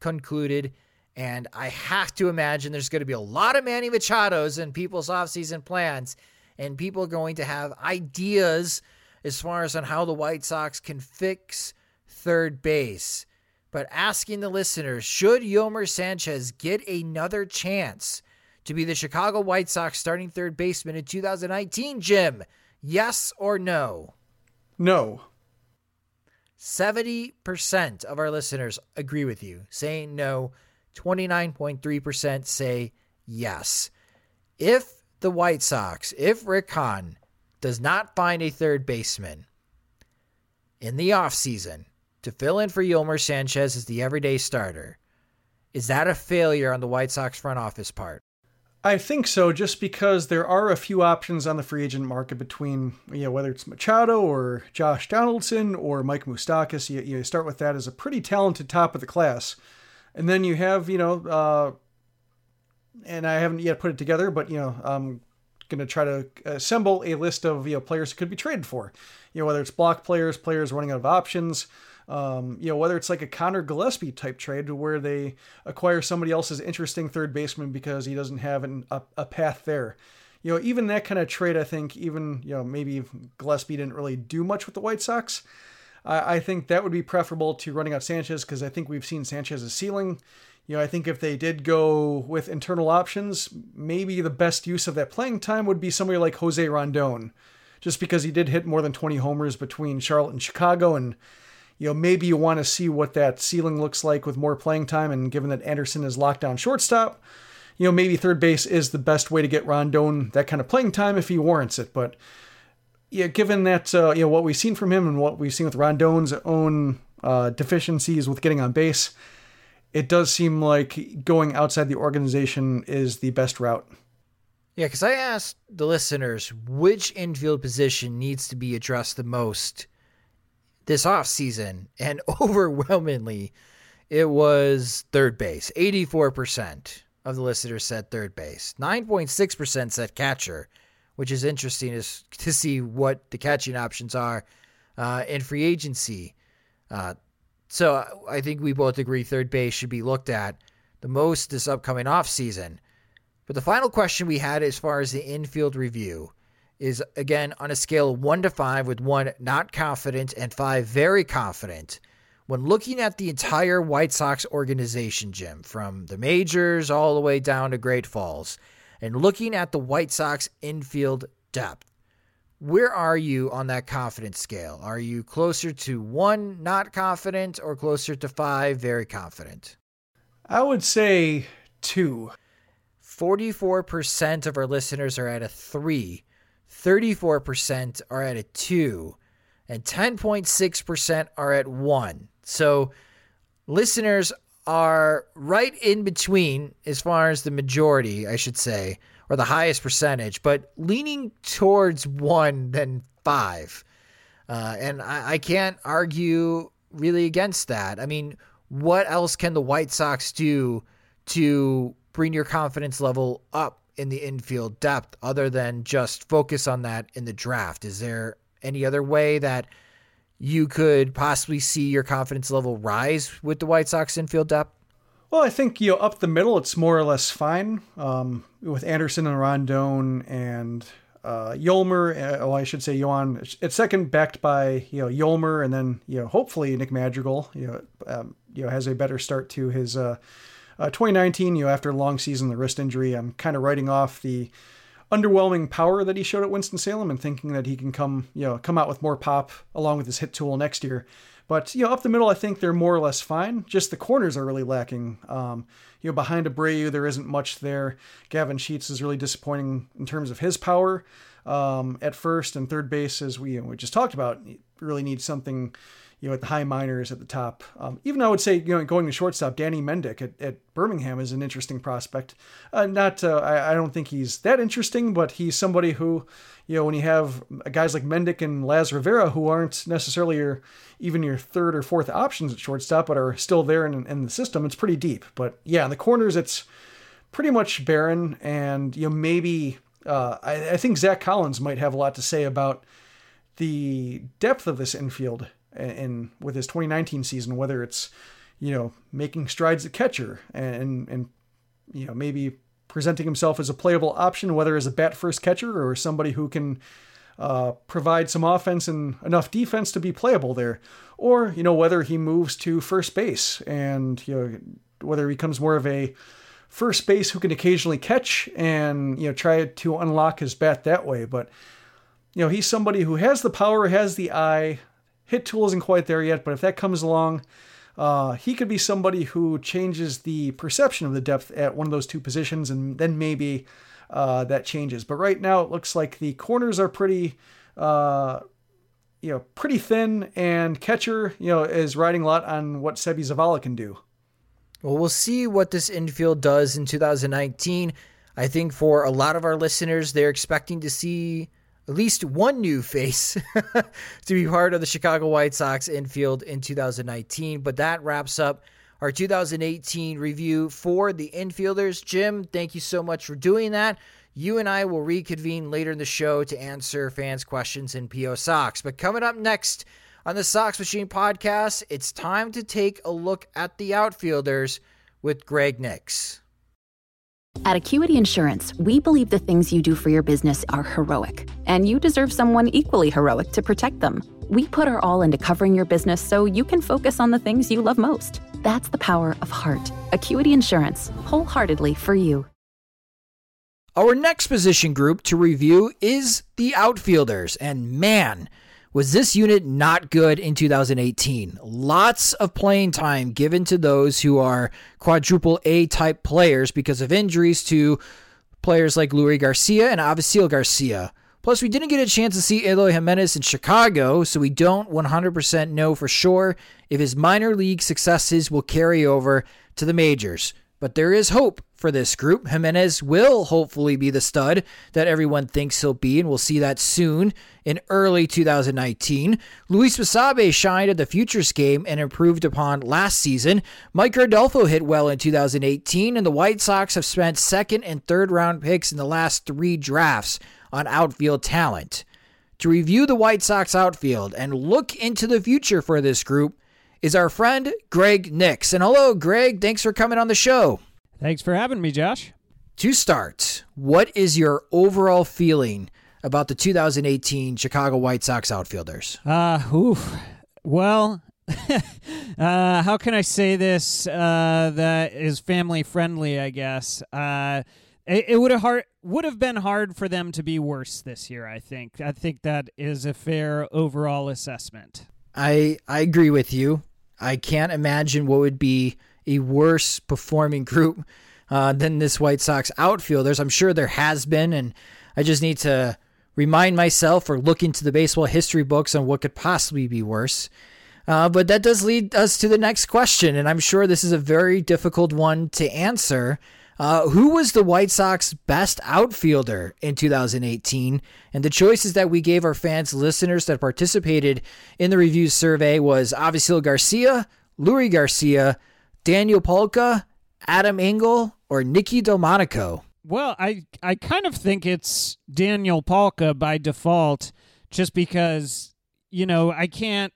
concluded. And I have to imagine there's going to be a lot of Manny Machados in people's offseason plans and people are going to have ideas as far as on how the White Sox can fix third base. But asking the listeners, should Yolmer Sanchez get another chance to be the Chicago White Sox starting third baseman in 2019, Jim? Yes or no? No. 70% of our listeners agree with you, saying no. 29.3% say yes. If the White Sox, if Rick Hahn does not find a third baseman in the offseason to fill in for Yolmer Sanchez as the everyday starter, is that a failure on the White Sox front office part? I think so, just because there are a few options on the free agent market between, you know, whether it's Machado or Josh Donaldson or Mike Moustakas. You, you start with that as a pretty talented top of the class. And then you have, you know, uh, and I haven't yet put it together, but, you know, I'm going to try to assemble a list of, you know, players who could be traded for. You know, whether it's block players, players running out of options, um, you know, whether it's like a Conor Gillaspie type trade where they acquire somebody else's interesting third baseman because he doesn't have an, a, a path there. You know, even that kind of trade, I think, even, you know, maybe Gillespie didn't really do much with the White Sox. I, I think that would be preferable to running out Sanchez because I think we've seen Sanchez's ceiling. You know, I think if they did go with internal options, maybe the best use of that playing time would be somebody like Jose Rondon, just because he did hit more than 20 homers between Charlotte and Chicago, and you know, maybe you want to see what that ceiling looks like with more playing time. And given that Anderson is locked down shortstop, you know, maybe third base is the best way to get Rondon that kind of playing time if he warrants it. But yeah, given that uh, you know what we've seen from him and what we've seen with Rondon's own uh, deficiencies with getting on base, it does seem like going outside the organization is the best route. Yeah, because I asked the listeners which infield position needs to be addressed the most this offseason, and overwhelmingly, it was third base. 84% of the listeners said third base. 9.6% said catcher, which is interesting is to see what the catching options are uh, in free agency. Uh, so uh, I think we both agree third base should be looked at the most this upcoming offseason. But the final question we had as far as the infield review is again on a scale of one to five, with one not confident and five very confident. When looking at the entire White Sox organization, Jim, from the majors all the way down to Great Falls, and looking at the White Sox infield depth, where are you on that confidence scale? Are you closer to one, not confident, or closer to five, very confident? I would say two. 44% of our listeners are at a three, 34% are at a 2, and 10.6% are at 1. So listeners are right in between as far as the majority, I should say, or the highest percentage, but leaning towards 1 than 5. Uh, and I, I can't argue really against that. I mean, what else can the White Sox do to bring your confidence level up in the infield depth other than just focus on that in the draft? Is there any other way that you could possibly see your confidence level rise with the White Sox infield depth? Well, I think you know up the middle, it's more or less fine um, with Anderson and Rondon and uh, Yolmer. Well, I should say Yoan It's second, backed by you know Yolmer, and then you know hopefully Nick Madrigal. You know, um, you know has a better start to his uh, uh, 2019, you know, after a long season, the wrist injury, I'm kind of writing off the underwhelming power that he showed at Winston-Salem and thinking that he can come, you know, come out with more pop along with his hit tool next year. But, you know, up the middle, I think they're more or less fine. Just the corners are really lacking. Um, you know, behind Abreu, there isn't much there. Gavin Sheets is really disappointing in terms of his power um, at first and third base, as we, we just talked about. Really needs something you know, at the high minors at the top. Um, even I would say, you know, going to shortstop, Danny Mendick at, at Birmingham is an interesting prospect. Uh, not, uh, I, I, don't think he's that interesting, but he's somebody who, you know, when you have guys like Mendick and Laz Rivera who aren't necessarily your, even your third or fourth options at shortstop, but are still there in, in the system, it's pretty deep. But yeah, in the corners, it's pretty much barren. And, you know, maybe, uh, I, I think Zach Collins might have a lot to say about the depth of this infield and with his 2019 season, whether it's you know making strides at catcher and and you know maybe presenting himself as a playable option, whether as a bat first catcher or somebody who can uh, provide some offense and enough defense to be playable there, or you know whether he moves to first base and you know whether he becomes more of a first base who can occasionally catch and you know try to unlock his bat that way. But you know he's somebody who has the power, has the eye. Hit tool isn't quite there yet, but if that comes along, uh, he could be somebody who changes the perception of the depth at one of those two positions, and then maybe uh, that changes. But right now, it looks like the corners are pretty, uh, you know, pretty thin, and catcher, you know, is riding a lot on what Seby Zavala can do. Well, we'll see what this infield does in 2019. I think for a lot of our listeners, they're expecting to see at least one new face to be part of the Chicago White Sox infield in 2019. But that wraps up our 2018 review for the infielders. Jim, thank you so much for doing that. You and I will reconvene later in the show to answer fans' questions in PO Sox. But coming up next on the Sox Machine podcast, it's time to take a look at the outfielders with Greg Nix. At Acuity Insurance, we believe the things you do for your business are heroic, and you deserve someone equally heroic to protect them. We put our all into covering your business so you can focus on the things you love most. That's the power of heart. Acuity Insurance, wholeheartedly for you. Our next position group to review is the outfielders, and man, was this unit not good in 2018? Lots of playing time given to those who are quadruple A type players because of injuries to players like Leury Garcia and Avisail Garcia. Plus, we didn't get a chance to see Eloy Jimenez in Chicago, so we don't 100% know for sure if his minor league successes will carry over to the majors. But there is hope for this group. Jimenez will hopefully be the stud that everyone thinks he'll be, and we'll see that soon in early 2019. Luis Basabe shined at the Futures game and improved upon last season. Micker Adolfo hit well in 2018, and the White Sox have spent second and third round picks in the last three drafts on outfield talent. To review the White Sox outfield and look into the future for this group, is our friend Greg Nix. And hello, Greg. Thanks for coming on the show. Thanks for having me, Josh. To start, what is your overall feeling about the 2018 Chicago White Sox outfielders? Uh, oof. Well, uh, how can I say this uh, that is family friendly? I guess uh, it, it would have hard would have been hard for them to be worse this year. I think. I think that is a fair overall assessment. I I agree with you. I can't imagine what would be a worse performing group uh, than this White Sox outfielders. I'm sure there has been, and I just need to remind myself or look into the baseball history books on what could possibly be worse. Uh, but that does lead us to the next question, and I'm sure this is a very difficult one to answer. Uh, who was the White Sox best outfielder in 2018? And the choices that we gave our fans, listeners that participated in the review survey was Avisail Garcia, Leury Garcia, Daniel Palka, Adam Engel, or Nicky Delmonico. Well, I I kind of think it's Daniel Palka by default, just because you know I can't.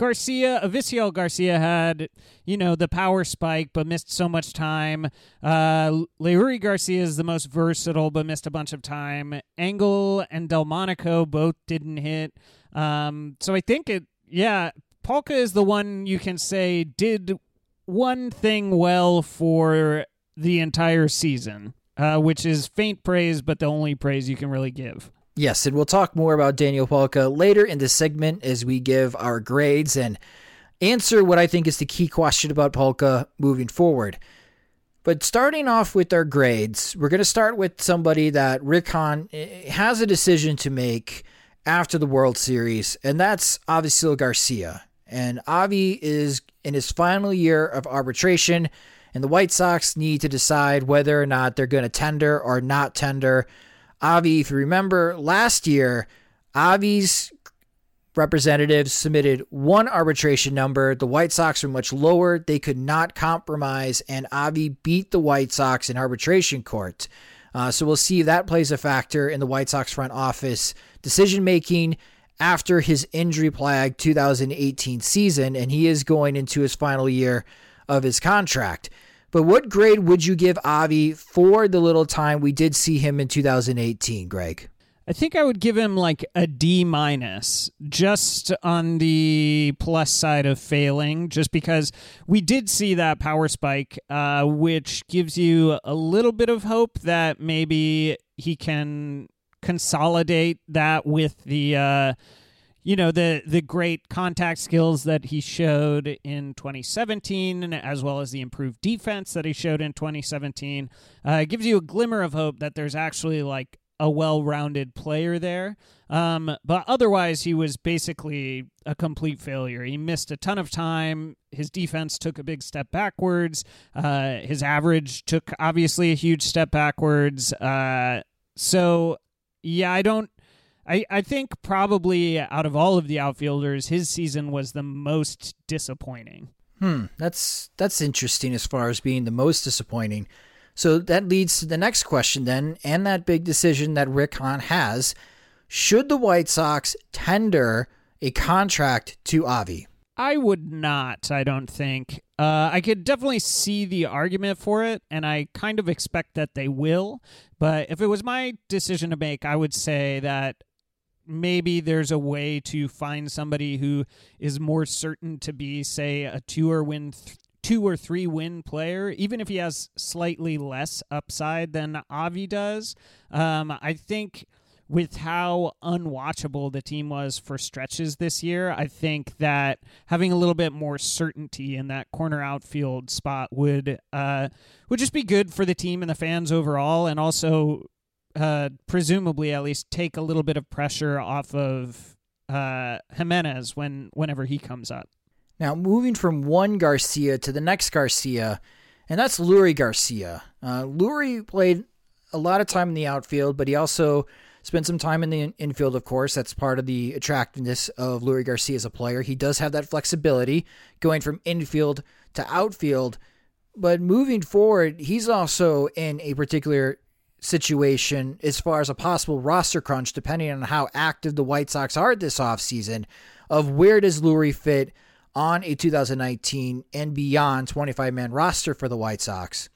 Garcia, Avisail Garcia had, you know, the power spike, but missed so much time. Uh, Leury Garcia is the most versatile, but missed a bunch of time. Engel and Delmonico both didn't hit. Um, so I think it, yeah, Palka is the one you can say did one thing well for the entire season, uh, which is faint praise, but the only praise you can really give. Yes, and we'll talk more about Daniel Palka later in this segment as we give our grades and answer what I think is the key question about Palka moving forward. But starting off with our grades, we're going to start with somebody that Rick Hahn eh, has a decision to make after the World Series, and that's Avisail Garcia. And Avi is in his final year of arbitration, and the White Sox need to decide whether or not they're going to tender or not tender Avi, if you remember last year, Avi's representatives submitted one arbitration number. The White Sox were much lower. They could not compromise, and Avi beat the White Sox in arbitration court. Uh, so we'll see if that plays a factor in the White Sox front office decision making after his injury plagued 2018 season, and he is going into his final year of his contract. But what grade would you give Avi for the little time we did see him in 2018, Greg? I think I would give him like a D minus, just on the plus side of failing, just because we did see that power spike, uh, which gives you a little bit of hope that maybe he can consolidate that with the. Uh, you know the the great contact skills that he showed in 2017 as well as the improved defense that he showed in 2017 uh, gives you a glimmer of hope that there's actually like a well-rounded player there. Um, but otherwise he was basically a complete failure. He missed a ton of time. His defense took a big step backwards. Uh, his average took obviously a huge step backwards. Uh, so yeah i don't I, I think probably out of all of the outfielders, his season was the most disappointing. Hmm, that's that's interesting as far as being the most disappointing. So that leads to the next question then, and that big decision that Rick Hahn has. Should the White Sox tender a contract to Avi? I would not, I don't think. Uh, I could definitely see the argument for it, and I kind of expect that they will. But if it was my decision to make, I would say that maybe there's a way to find somebody who is more certain to be, say, a two or win. Th- two or three win player, even if he has slightly less upside than Avi does. Um, I think with how unwatchable the team was for stretches this year, I think that having a little bit more certainty in that corner outfield spot would uh, would just be good for the team and the fans overall, and also uh, presumably at least take a little bit of pressure off of uh, Jimenez when whenever he comes up. Now, moving from one Garcia to the next Garcia, and that's Leury Garcia. Uh, Leury played a lot of time in the outfield, but he also spent some time in the infield, of course. That's part of the attractiveness of Leury Garcia as a player. He does have that flexibility going from infield to outfield, but moving forward, he's also in a particular situation as far as a possible roster crunch, depending on how active the White Sox are this offseason, of where does Leury fit on a 2019 and beyond 25 man roster for the White Sox.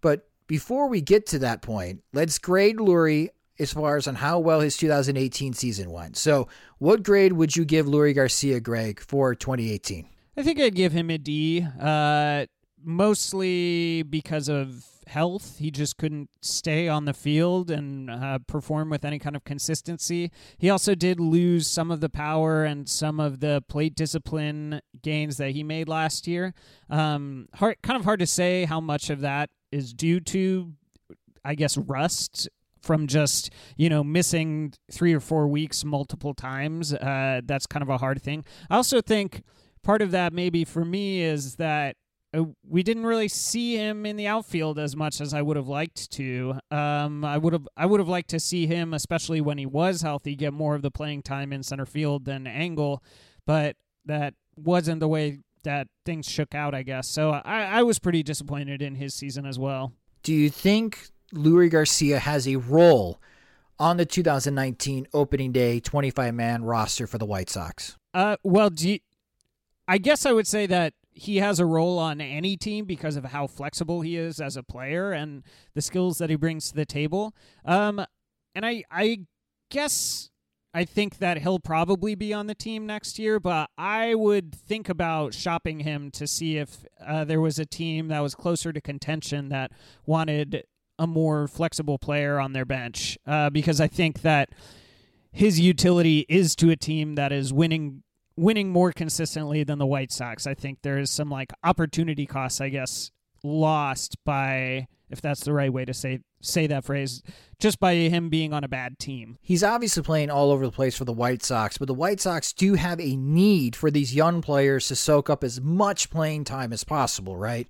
But before we get to that point, let's grade Leury as far as on how well his 2018 season went. So, what grade would you give Leury Garcia, Greg, for 2018? I think I'd give him a D, uh, mostly because of health. He just couldn't stay on the field and uh, perform with any kind of consistency. He also did lose some of the power and some of the plate discipline gains that he made last year. Um, hard, kind of hard to say how much of that is due to, I guess, rust from just you know missing three or four weeks multiple times. Uh, that's kind of a hard thing. I also think part of that maybe for me is that uh, we didn't really see him in the outfield as much as I would have liked to. Um, I would have I would have liked to see him, especially when he was healthy, get more of the playing time in center field than Engel, but that wasn't the way that things shook out, I guess. So I, I was pretty disappointed in his season as well. Do you think Leury Garcia has a role on the 2019 opening day 25 man roster for the White Sox? Uh, well, you, I guess I would say that he has a role on any team because of how flexible he is as a player and the skills that he brings to the table. Um, and I, I guess I think that he'll probably be on the team next year, but I would think about shopping him to see if uh, there was a team that was closer to contention that wanted a more flexible player on their bench, uh, because I think that his utility is to a team that is winning winning more consistently than the White Sox. I think there is some like opportunity costs, I guess, lost by if that's the right way to say say that phrase, just by him being on a bad team. He's obviously playing all over the place for the White Sox, but the White Sox do have a need for these young players to soak up as much playing time as possible, right?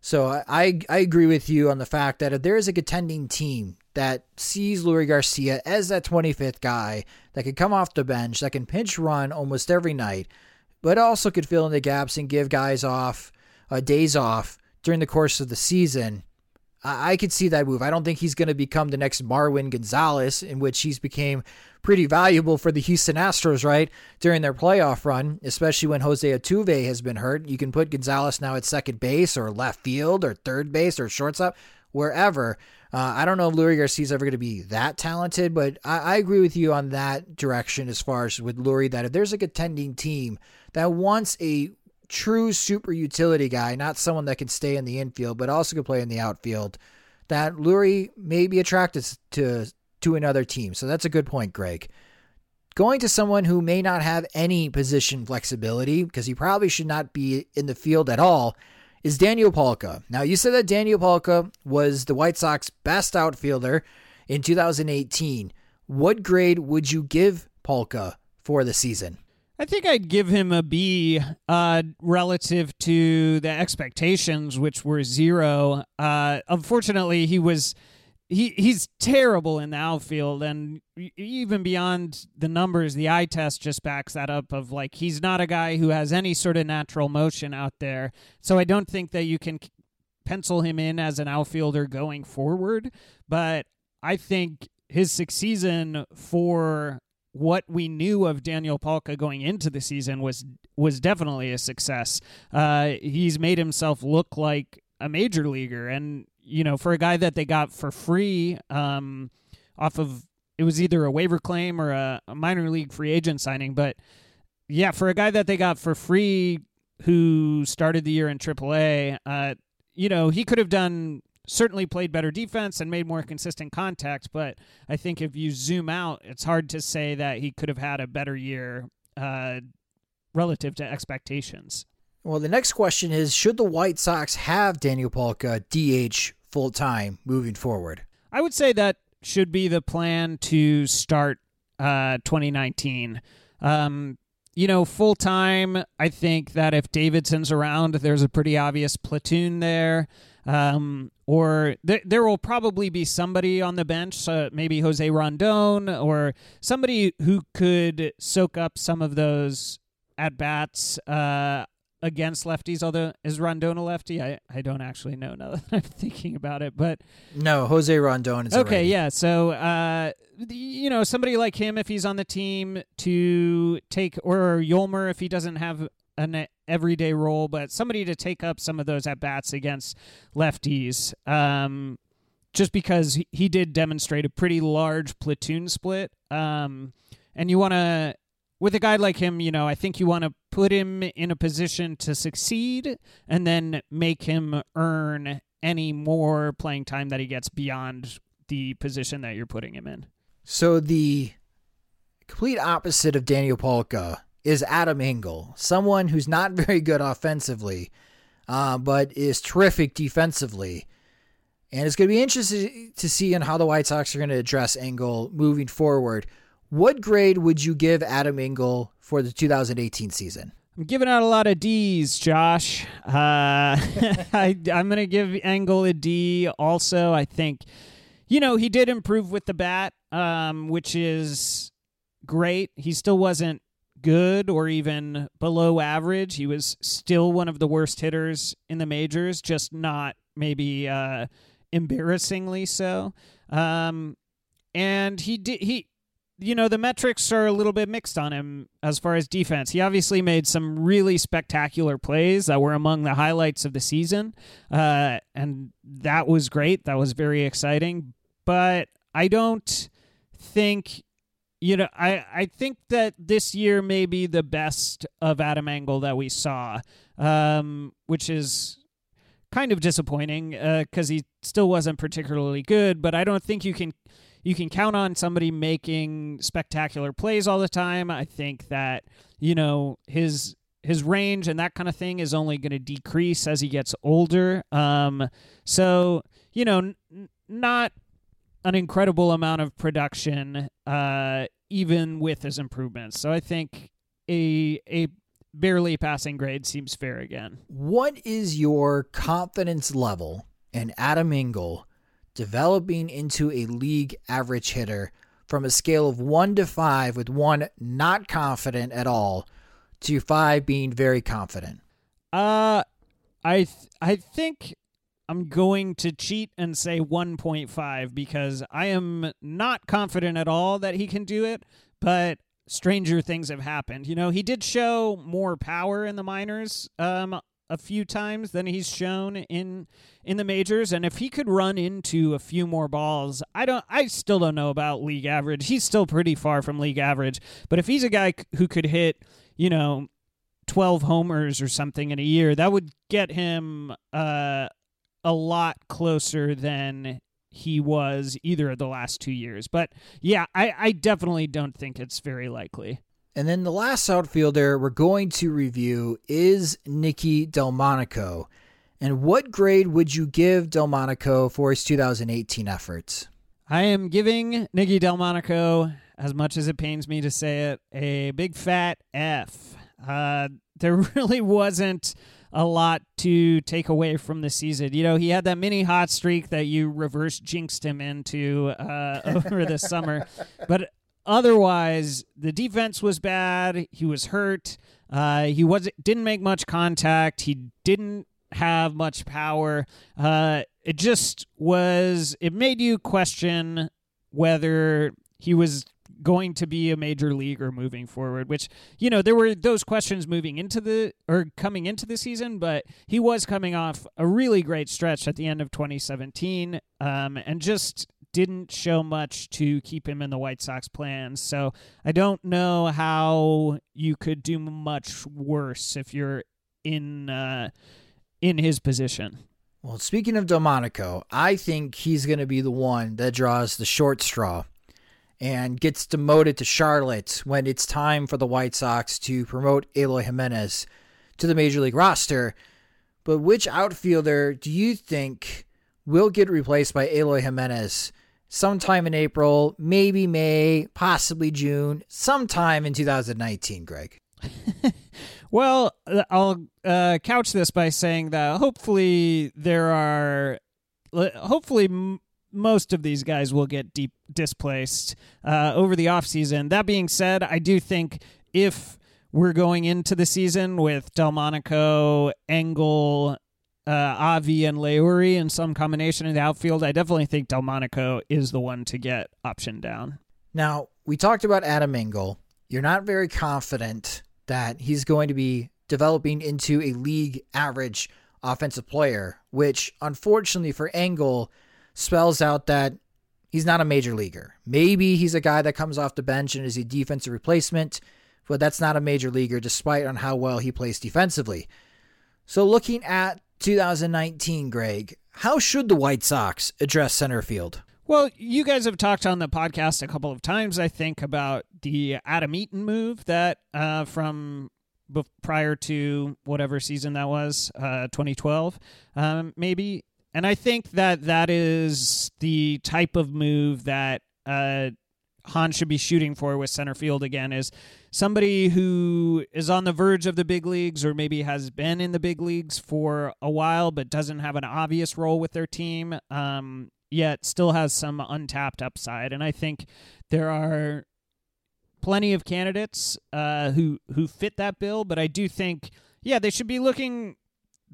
So I I agree with you on the fact that if there is a contending team that sees Leury Garcia as that 25th guy that can come off the bench, that can pinch run almost every night, but also could fill in the gaps and give guys off uh, days off during the course of the season. I, could see that move. I don't think he's going to become the next Marwin Gonzalez, in which he's became pretty valuable for the Houston Astros, right, during their playoff run, especially when Jose Altuve has been hurt. You can put Gonzalez now at second base or left field or third base or shortstop, wherever. Uh, I don't know if Leury Garcia is ever going to be that talented, but I, I, agree with you on that direction as far as with Leury that if there's a contending team that wants a true super utility guy, not someone that can stay in the infield but also can play in the outfield, that Leury may be attracted to to another team. So that's a good point, Greg. Going to someone who may not have any position flexibility because he probably should not be in the field at all is Daniel Palka. Now, you said that Daniel Palka was the White Sox best outfielder in 2018. What grade would you give Palka for the season? I think I'd give him a B uh, relative to the expectations, which were zero. Uh, unfortunately, he was he he's terrible in the outfield and even beyond the numbers the eye test just backs that up of like he's not a guy who has any sort of natural motion out there so i don't think that you can pencil him in as an outfielder going forward but i think his sixth season for what we knew of Daniel Palka going into the season was was definitely a success. Uh, he's made himself look like a major leaguer, and you know, for a guy that they got for free um, off of it was either a waiver claim or a, a minor league free agent signing, but yeah, for a guy that they got for free who started the year in AAA, uh, you know, he could have done certainly played better defense and made more consistent contact. But I think if you zoom out, it's hard to say that he could have had a better year uh, relative to expectations. Well, the next question is Should the White Sox have Daniel Palka DH full time moving forward? I would say that should be the plan to start uh, 2019. Um, you know, full time, I think that if Davidson's around, there's a pretty obvious platoon there. Um, or th- there will probably be somebody on the bench, uh, maybe Jose Rondon, or somebody who could soak up some of those at bats. Uh, against lefties. Although is Rondon a lefty? I, I don't actually know now that I'm thinking about it. But no, Jose Rondon is okay. Yeah, so uh, you know somebody like him if he's on the team to take or Yolmer if he doesn't have an everyday role, but somebody to take up some of those at bats against lefties. Um, just because he did demonstrate a pretty large platoon split. Um, and you want to with a guy like him, you know, I think you want to put him in a position to succeed and then make him earn any more playing time that he gets beyond the position that you're putting him in. So the complete opposite of Daniel Palka is Adam Engel, someone who's not very good offensively, uh, but is terrific defensively. And it's going to be interesting to see in how the White Sox are going to address Engel moving forward. What grade would you give Adam Engel for the 2018 season? I'm giving out a lot of D's, Josh. Uh, I, am going to give Engel a D also. I think, you know, he did improve with the bat, um, which is great. He still wasn't good or even below average. He was still one of the worst hitters in the majors, just not maybe uh, embarrassingly so. Um, and he did he you know, the metrics are a little bit mixed on him as far as defense. He obviously made some really spectacular plays that were among the highlights of the season. Uh, and that was great. That was very exciting. But I don't think, you know, I, I think that this year may be the best of Adam Engel that we saw, um, which is kind of disappointing because uh, he still wasn't particularly good. But I don't think you can you can count on somebody making spectacular plays all the time. I think that you know his his range and that kind of thing is only going to decrease as he gets older. Um, so you know, n- not an incredible amount of production, uh, even with his improvements. So I think a a barely passing grade seems fair again. What is your confidence level in Adam Engel developing into a league average hitter from a scale of 1 to 5 with 1 not confident at all to 5 being very confident? Uh I th- I think I'm going to cheat and say 1.5 because I am not confident at all that he can do it, but stranger things have happened. You know, he did show more power in the minors um, a few times than he's shown in in the majors. And if he could run into a few more balls i don't i still don't know about league average. He's still pretty far from league average. But if he's a guy who could hit you know 12 homers or something in a year that would get him uh, a lot closer than he was either of the last two years but yeah i, I definitely don't think it's very likely and then the last outfielder we're going to review is Nicky Delmonico. And what grade would you give Delmonico for his 2018 efforts? I am giving Nicky Delmonico, as much as it pains me to say it, a big fat F. Uh, there really wasn't a lot to take away from the season. You know, he had that mini hot streak that you reverse jinxed him into uh, over the summer. But otherwise, the defense was bad. He was hurt. Uh, he was didn't make much contact. He didn't have much power. Uh, it just was. It made you question whether he was going to be a major leaguer moving forward which you know there were those questions moving into the or coming into the season but he was coming off a really great stretch at the end of 2017 um, and just didn't show much to keep him in the White Sox plans. So I don't know how you could do much worse if you're in uh, in his position. Well, speaking of Delmonico, I think he's going to be the one that draws the short straw and gets demoted to Charlotte when it's time for the White Sox to promote Eloy Jimenez to the major league roster. But which outfielder do you think will get replaced by Eloy Jimenez sometime in April, maybe May, possibly June, sometime in 2019, Greg? well, I'll uh, couch this by saying that hopefully there are, hopefully most of these guys will get deep displaced uh, over the offseason. That being said, I do think if we're going into the season with Delmonico, Engel, uh, Avi and Leury in some combination in the outfield, I definitely think Delmonico is the one to get option down. Now, we talked about Adam Engel. You're not very confident that he's going to be developing into a league average offensive player, which unfortunately for Engel spells out that he's not a major leaguer. Maybe he's a guy that comes off the bench and is a defensive replacement, but that's not a major leaguer despite on how well he plays defensively. So looking at 2019, Greg, how should the White Sox address center field? Well, you guys have talked on the podcast a couple of times, I think, about the Adam Eaton move that uh, from prior to whatever season that was, uh, 2012, um, maybe. And I think that that is the type of move that uh, Hahn should be shooting for with center field again is somebody who is on the verge of the big leagues or maybe has been in the big leagues for a while but doesn't have an obvious role with their team um, yet still has some untapped upside. And i think there are plenty of candidates uh, who who fit that bill but i do think yeah they should be looking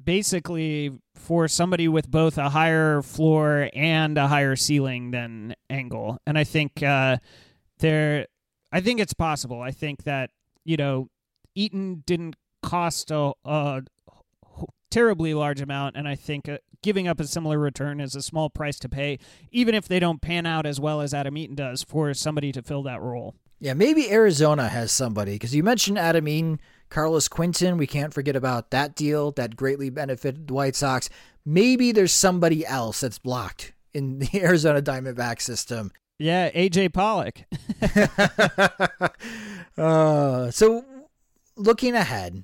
basically for somebody with both a higher floor and a higher ceiling than Engel. and i think uh, there I think it's possible. I think that you know Eaton didn't cost a, a terribly large amount, and I think uh, giving up a similar return is a small price to pay, even if they don't pan out as well as Adam Eaton does for somebody to fill that role. Yeah, maybe Arizona has somebody because you mentioned Adam Eaton, Carlos Quentin, We can't forget about that deal that greatly benefited the White Sox. Maybe there's somebody else that's blocked in the Arizona Diamondback system yeah, AJ Pollock. uh, so, looking ahead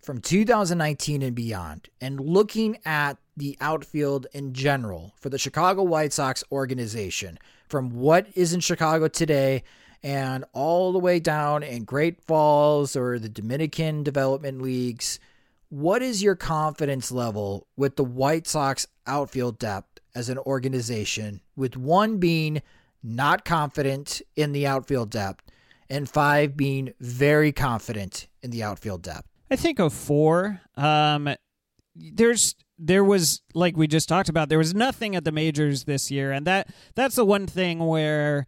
from 2019 and beyond, and looking at the outfield in general for the Chicago White Sox organization, from what is in Chicago today and all the way down in Great Falls or the Dominican Development Leagues, what is your confidence level with the White Sox outfield depth as an organization, with one being not confident in the outfield depth, and five being very confident in the outfield depth? I think a four. Um, there's there was like we just talked about there was nothing at the majors this year and that that's the one thing where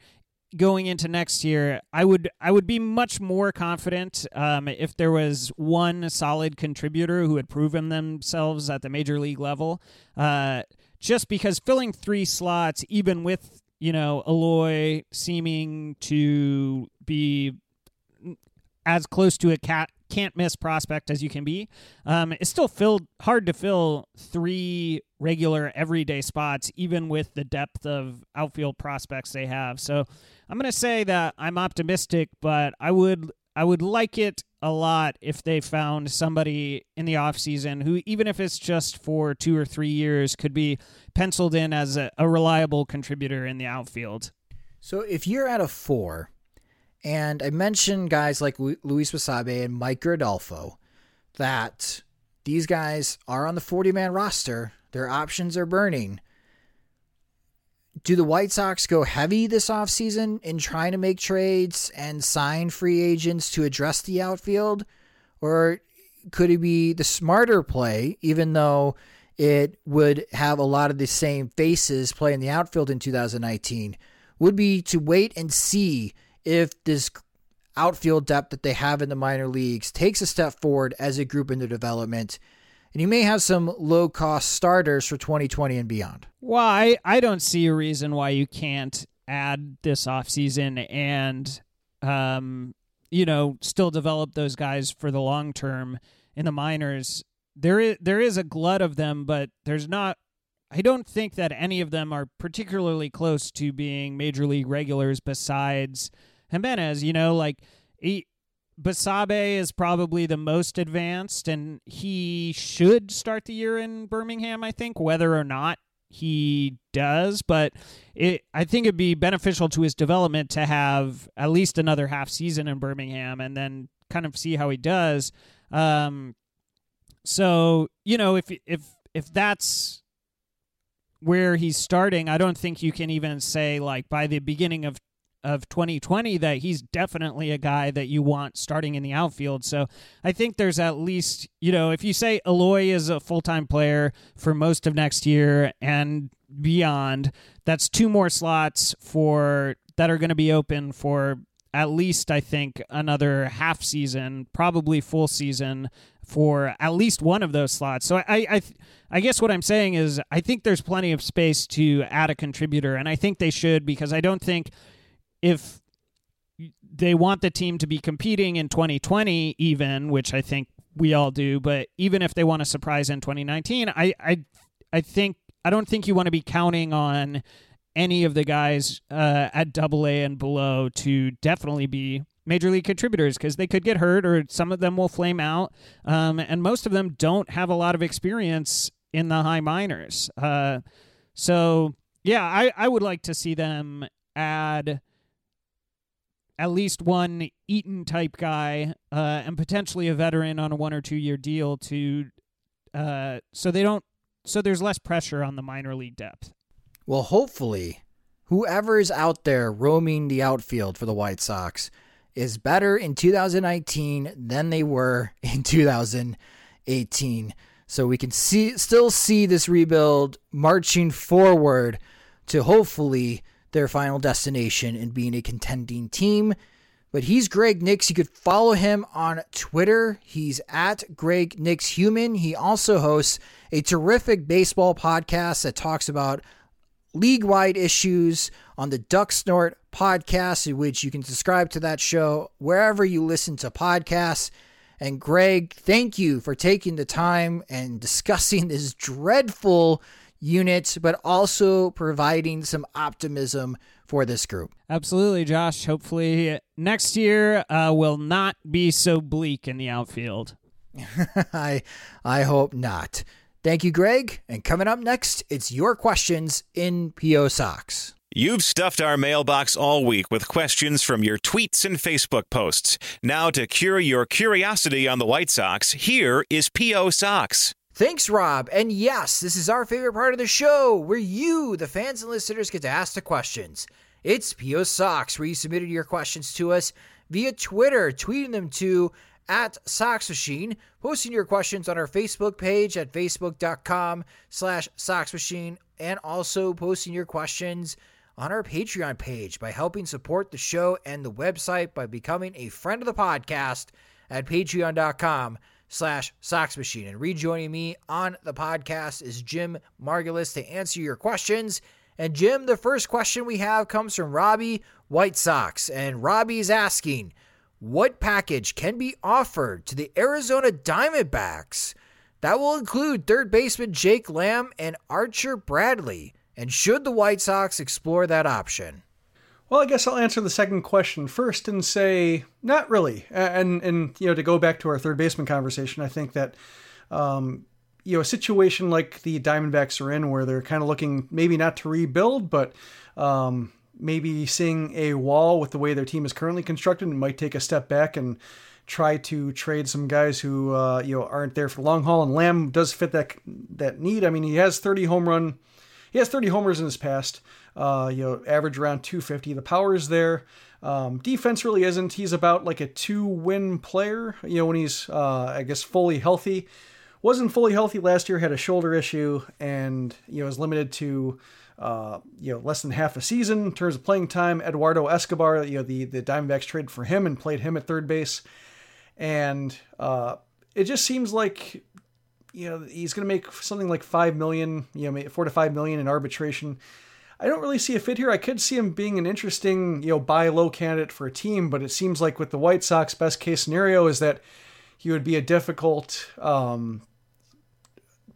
going into next year i would i would be much more confident um, if there was one solid contributor who had proven themselves at the major league level. Uh, just because filling three slots even with you know Eloy seeming to be as close to a cat can't miss prospect as you can be. Um, it's still filled hard to fill three regular everyday spots, even with the depth of outfield prospects they have. So I'm going to say that I'm optimistic, but I would I would like it a lot if they found somebody in the offseason who, even if it's just for two or three years, could be penciled in as a, a reliable contributor in the outfield. So if you're at a four and I mentioned guys like Luis Basabe and Micker Adolfo that these guys are on the 40 man roster. Their options are burning. Do the White Sox go heavy this offseason in trying to make trades and sign free agents to address the outfield? Or could it be the smarter play, even though it would have a lot of the same faces play in the outfield in 2019? Would be to wait and see if this outfield depth that they have in the minor leagues takes a step forward as a group in their development. And you may have some low cost starters for 2020 and beyond. Why? I don't see a reason why you can't add this offseason and, um, you know, still develop those guys for the long term in the minors. There is there is a glut of them, but there's not I don't think that any of them are particularly close to being major league regulars besides Jimenez, you know, like he, Basabe is probably the most advanced, and he should start the year in Birmingham. I think whether or not he does, but it I think it'd be beneficial to his development to have at least another half season in Birmingham, and then kind of see how he does. Um, so you know, if if if that's where he's starting, I don't think you can even say like by the beginning of of 2020 that he's definitely a guy that you want starting in the outfield. So I think there's at least, you know, if you say Eloy is a full time player for most of next year and beyond, that's two more slots for that are going to be open for at least I think another half season, probably full season for at least one of those slots. So I I I guess what I'm saying is I think there's plenty of space to add a contributor and I think they should because I don't think if they want the team to be competing in 2020 even which i think we all do but even if they want to surprise in 2019 i i i think i don't think you want to be counting on any of the guys uh, at double a and below to definitely be major league contributors because they could get hurt or some of them will flame out. Um, and most of them don't have a lot of experience in the high minors. Uh, so yeah I, I would like to see them add at least one Eaton type guy uh, and potentially a veteran on a one or two year deal to uh, so they don't so there's less pressure on the minor league depth. Well, hopefully, whoever is out there roaming the outfield for the White Sox is better in 2019 than they were in 2018. So we can see still see this rebuild marching forward to hopefully their final destination and being a contending team. But he's Greg Nix. You could follow him on Twitter. He's at Greg Nix Human. He also hosts a terrific baseball podcast that talks about league wide issues on the Duck Snort podcast, in which you can subscribe to that show wherever you listen to podcasts. And Greg, thank you for taking the time and discussing this dreadful unit, but also providing some optimism for this group. Absolutely, Josh. Hopefully, next year uh, will not be so bleak in the outfield. I I hope not. Thank you, Greg. And coming up next, it's your questions in PO Sox. You've stuffed our mailbox all week with questions from your tweets and Facebook posts. Now, to cure your curiosity on the White Sox, here is PO Sox. Thanks, Rob. And yes, this is our favorite part of the show where you, the fans and listeners, get to ask the questions. It's PO Sox, where you submitted your questions to us via Twitter, tweeting them to at Sox Machine, posting your questions on our Facebook page at facebook.com slash Sox Machine, and also posting your questions on our Patreon page by helping support the show and the website by becoming a friend of the podcast at patreon.com slash Sox Machine. And rejoining me on the podcast is Jim Margalus to answer your questions. And Jim, the first question we have comes from Robbie White Sox. And Robbie's asking, what package can be offered to the Arizona Diamondbacks that will include third baseman Jake Lamb and Archie Bradley? And should the White Sox explore that option? Well, I guess I'll answer the second question first and say not really. And and you know to go back to our third baseman conversation, I think that um, you know a situation like the Diamondbacks are in, where they're kind of looking maybe not to rebuild, but um, maybe seeing a wall with the way their team is currently constructed, and might take a step back and try to trade some guys who uh, you know aren't there for the long haul. And Lamb does fit that that need. I mean, he has 30 home run he has 30 homers in his past. Uh, you know, average around 250. The power is there. Um, defense really isn't. He's about like a two-win player. You know, when he's uh, I guess fully healthy. Wasn't fully healthy last year. Had a shoulder issue, and you know is limited to uh, you know less than half a season in terms of playing time. Eduardo Escobar, you know the the Diamondbacks traded for him and played him at third base, and uh, it just seems like you know he's going to make something like five million, you know, four to five million in arbitration. I don't really see a fit here. I could see him being an interesting, you know, buy low candidate for a team, but it seems like with the White Sox, best case scenario is that he would be a difficult um,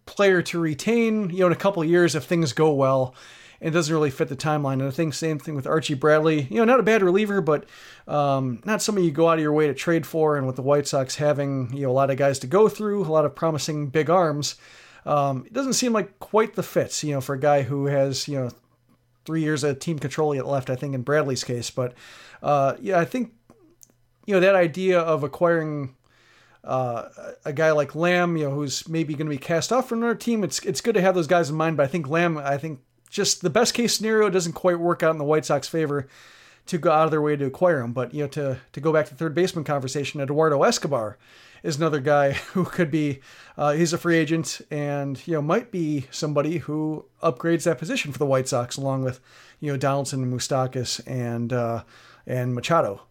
player to retain, you know, in a couple of years if things go well it doesn't really fit the timeline. And I think same thing with Archie Bradley. You know, not a bad reliever, but um, not somebody you go out of your way to trade for. And with the White Sox having you know a lot of guys to go through, a lot of promising big arms, um, it doesn't seem like quite the fits. You know, for a guy who has you know three years of team control yet left. I think in Bradley's case, but uh, yeah, I think you know that idea of acquiring uh, a guy like Lamb, you know, who's maybe going to be cast off from another team. It's it's good to have those guys in mind, but I think Lamb, I think just the best case scenario doesn't quite work out in the White Sox favor to go out of their way to acquire him. But you know, to to go back to the third baseman conversation, Eduardo Escobar is another guy who could be uh, he's a free agent and you know might be somebody who upgrades that position for the White Sox along with you know Donaldson, Moustakas, and uh, and Machado.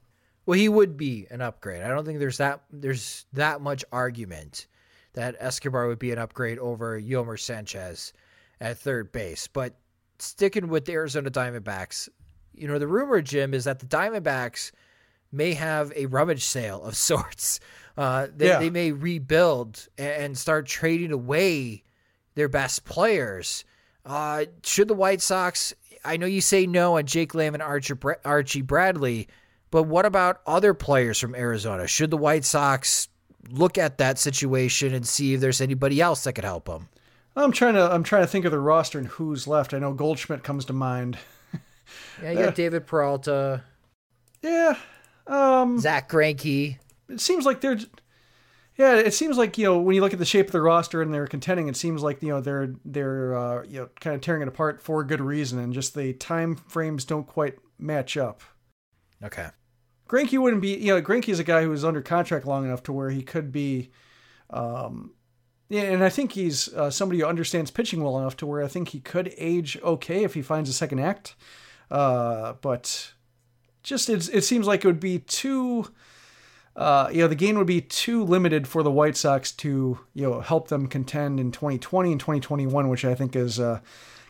Well, he would be an upgrade. I don't think there's that there's that much argument that Escobar would be an upgrade over Yolmer Sanchez at third base. But sticking with the Arizona Diamondbacks, you know, the rumor, Jim, is that the Diamondbacks may have a rummage sale of sorts. Uh, they, yeah. they may rebuild and start trading away their best players. Uh, should the White Sox, I know you say no on Jake Lamb and Archie, Archie Bradley, but what about other players from Arizona? Should the White Sox look at that situation and see if there's anybody else that could help them? I'm trying to I'm trying to think of the roster and who's left. I know Goldschmidt comes to mind. yeah, you got uh, David Peralta. Yeah. Um, Zack Greinke. It seems like they're yeah, it seems like you know when you look at the shape of the roster and they're contending, it seems like you know they're they're uh, you know kind of tearing it apart for a good reason, and just the time frames don't quite match up. Okay. Greinke wouldn't be you know Greinke is a guy who was under contract long enough to where he could be, um, yeah, and I think he's uh, somebody who understands pitching well enough to where I think he could age okay if he finds a second act. Uh, but just it seems like it would be too, uh, you know, the gain would be too limited for the White Sox to you know help them contend in 2020 and 2021, which I think is uh,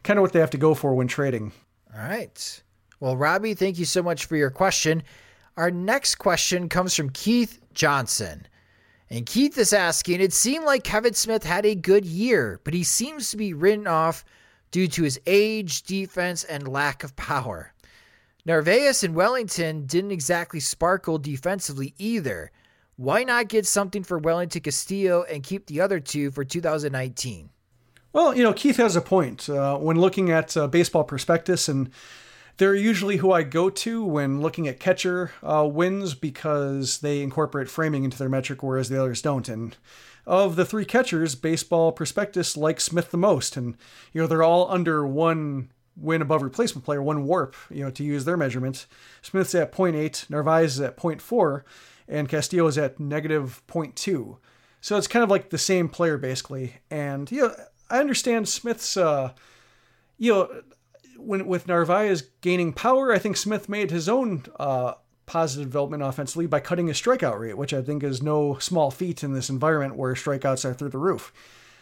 kind of what they have to go for when trading. All right. Well, Robbie, thank you so much for your question. Our next question comes from Keith Johnson. And Keith is asking, it seemed like Kevin Smith had a good year, but he seems to be written off due to his age, defense, and lack of power. Narvaez and Wellington didn't exactly sparkle defensively either. Why not get something for Wellington Castillo and keep the other two for 2019? Well, you know, Keith has a point. Uh, when looking at uh, baseball prospectus and they're usually who I go to when looking at catcher uh, wins because they incorporate framing into their metric, whereas the others don't. And of the three catchers, Baseball Prospectus likes Smith the most, and you know they're all under one win above replacement player, one WARP, you know, to use their measurements. Smith's at 0.8, Narvaez is at 0.4, and Castillo is at negative 0.2. So it's kind of like the same player basically. And you know, I understand Smith's uh, you know when with Narvaez gaining power, I think Smith made his own uh, positive development offensively by cutting his strikeout rate, which I think is no small feat in this environment where strikeouts are through the roof.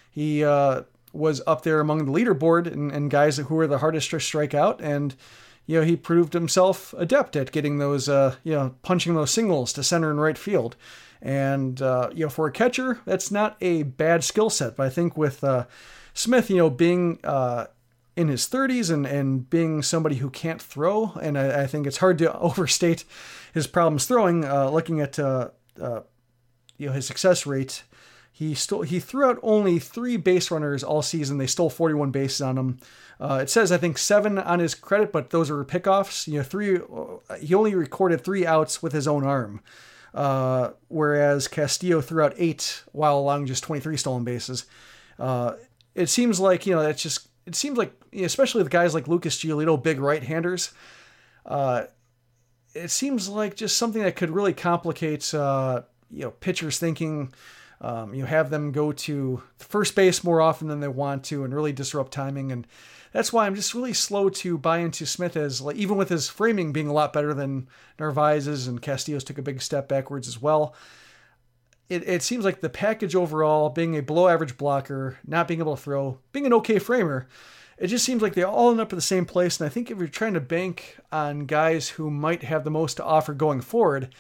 He uh, was up there among the leaderboard and, and guys who were the hardest to strike out, and you know he proved himself adept at getting those, uh, you know, punching those singles to center and right field. And uh, you know, for a catcher, that's not a bad skill set. But I think with uh, Smith, you know, being uh, in his 30s and, and being somebody who can't throw, and I, I think it's hard to overstate his problems throwing. Uh, looking at uh, you know his success rate, he stole he threw out only three base runners all season. They stole 41 bases on him. Uh, it says I think seven on his credit, but those are pickoffs. You know, three. He only recorded three outs with his own arm. Uh, whereas Castillo threw out eight while allowing just 23 stolen bases. Uh, it seems like you know that's just it seems like especially the guys like Lucas Giolito, big right-handers. Uh, it seems like just something that could really complicate uh, you know pitchers thinking. Um, you have them go to first base more often than they want to, and really disrupt timing. And that's why I'm just really slow to buy into Smith as like even with his framing being a lot better than Narvaez's and Castillo's took a big step backwards as well. It, it seems like the package overall, being a below average blocker, not being able to throw, being an okay framer, it just seems like they all end up in the same place. And I think if you're trying to bank on guys who might have the most to offer going forward,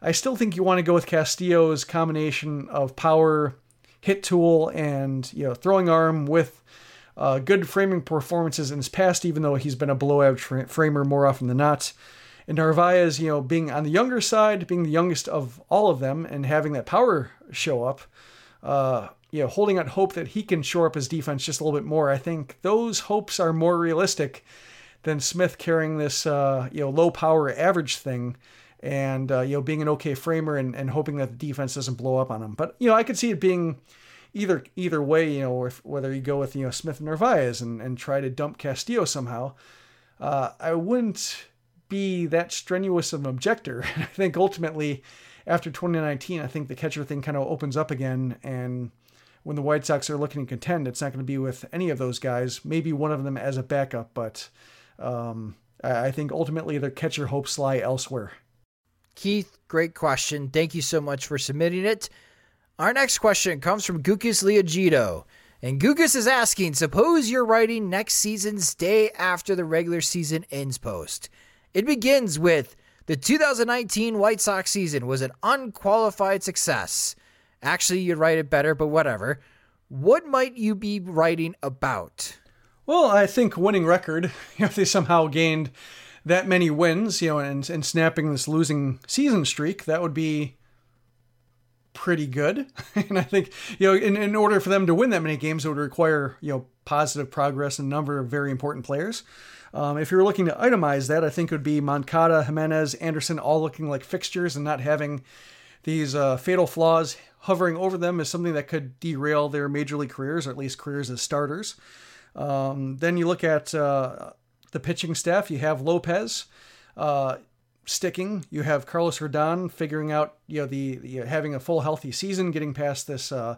I still think you want to go with Castillo's combination of power, hit tool, and you know throwing arm with uh, good framing performances in his past, even though he's been a below average framer more often than not. And Narvaez, you know, being on the younger side, being the youngest of all of them, and having that power show up, uh, you know, holding out hope that he can shore up his defense just a little bit more. I think those hopes are more realistic than Smith carrying this, uh, you know, low power average thing and, uh, you know, being an okay framer and, and hoping that the defense doesn't blow up on him. But, you know, I could see it being either either way, you know, if, whether you go with, you know, Smith and Narvaez and, and try to dump Castillo somehow. Uh, I wouldn't be that strenuous of an objector. I think ultimately, after 2019, I think the catcher thing kind of opens up again. And when the White Sox are looking to contend, it's not going to be with any of those guys. Maybe one of them as a backup, but um, I think ultimately their catcher hopes lie elsewhere. Keith, great question. Thank you so much for submitting it. Our next question comes from Gukas Leogito. And Gugas is asking Suppose you're writing next season's day after the regular season ends post. It begins with the 2019 White Sox season was an unqualified success. Actually, you'd write it better, but whatever. What might you be writing about? Well, I think winning record, if they somehow gained that many wins, you know, and, and snapping this losing season streak, that would be pretty good. and I think, you know, in, in order for them to win that many games, it would require, you know, positive progress in a number of very important players. Um, if you're looking to itemize that, I think it would be Moncada, Jimenez, Anderson all looking like fixtures and not having these uh, fatal flaws hovering over them is something that could derail their major league careers, or at least careers as starters. Um, then you look at uh, the pitching staff. You have Lopez uh, sticking. You have Carlos Rodon figuring out, you know, the, having a full healthy season, getting past this uh,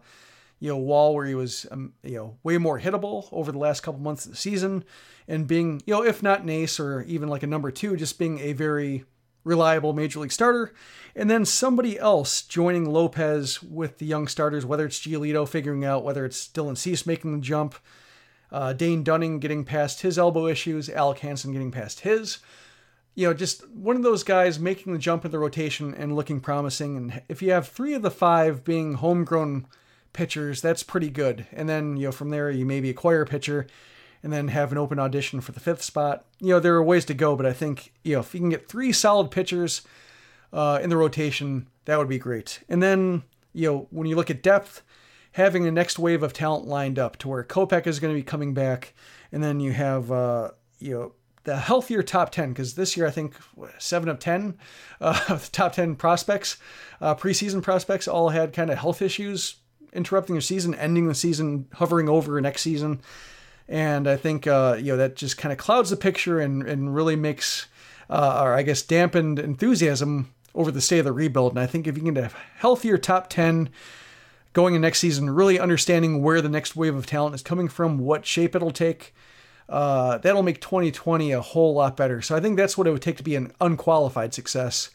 you know wall where he was um, you know way more hittable over the last couple months of the season and being you know if not an ace or even like a number two just being a very reliable major league starter and then somebody else joining Lopez with the young starters whether it's Giolito figuring out whether it's Dylan Cease making the jump uh, Dane Dunning getting past his elbow issues Alec Hansen getting past his you know, just one of those guys making the jump in the rotation and looking promising. And if you have three of the five being homegrown pitchers, that's pretty good. And then, you know, from there, you maybe acquire a pitcher and then have an open audition for the fifth spot. You know, there are ways to go, but I think, you know, if you can get three solid pitchers uh, in the rotation, that would be great. And then, you know, when you look at depth, having the next wave of talent lined up to where Kopech is going to be coming back, and then you have, uh, you know, the healthier top 10 because this year i think seven of 10 uh, top 10 prospects uh, preseason prospects all had kind of health issues interrupting your season, ending the season, hovering over next season. And I think uh, you know that just kind of clouds the picture and and really makes, uh, or I guess dampened enthusiasm over the state of the rebuild. And I think if you can get a healthier top 10 going in next season, really understanding where the next wave of talent is coming from, what shape it'll take, uh, that'll make 2020 a whole lot better. So I think that's what it would take to be an unqualified success.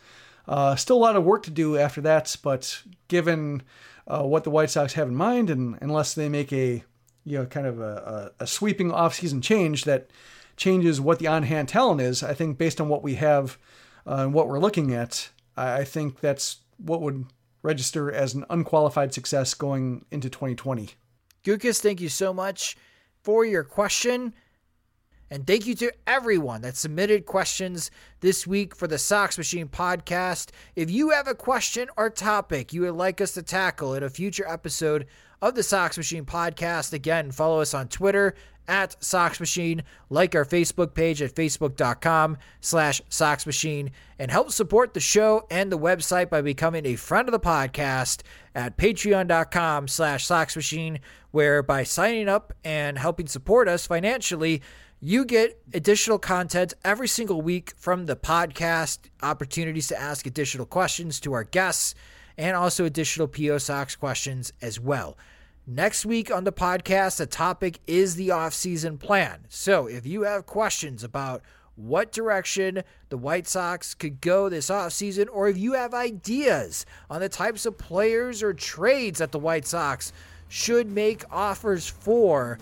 Uh, still a lot of work to do after that, but given uh, what the White Sox have in mind, and unless they make a you know kind of a, a, a sweeping offseason change that changes what the on-hand talent is, I think based on what we have uh, and what we're looking at, I, I think that's what would register as an unqualified success going into 2020. Gukas, thank you so much for your question. And thank you to everyone that submitted questions this week for the Sox Machine podcast. If you have a question or topic you would like us to tackle in a future episode of the Sox Machine podcast, again, follow us on Twitter at Sox Machine, like our Facebook page at facebook.com slash Sox Machine, and help support the show and the website by becoming a friend of the podcast at patreon.com slash Sox Machine, where by signing up and helping support us financially, you get additional content every single week from the podcast, opportunities to ask additional questions to our guests, and also additional PO Sox questions as well. Next week on the podcast, the topic is the offseason plan. So if you have questions about what direction the White Sox could go this offseason, or if you have ideas on the types of players or trades that the White Sox should make offers for,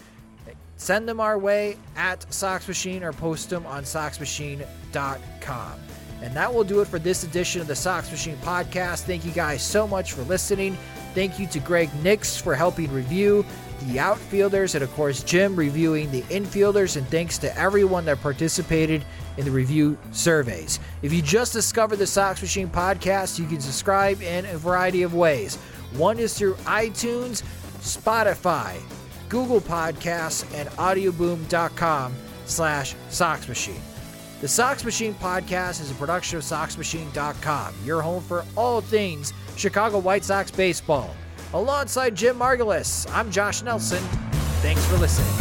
send them our way at Sox Machine or post them on SoxMachine.com. And that will do it for this edition of the Sox Machine podcast. Thank you guys so much for listening. Thank you to Greg Nix for helping review the outfielders, and of course, Jim reviewing the infielders. And thanks to everyone that participated in the review surveys. If you just discovered the Sox Machine podcast, you can subscribe in a variety of ways. One is through iTunes, Spotify, Google Podcasts, and audioboom.com slash Sox Machine. The Sox Machine podcast is a production of SoxMachine.com, your home for all things Chicago White Sox baseball. Alongside Jim Margalus, I'm Josh Nelson. Thanks for listening.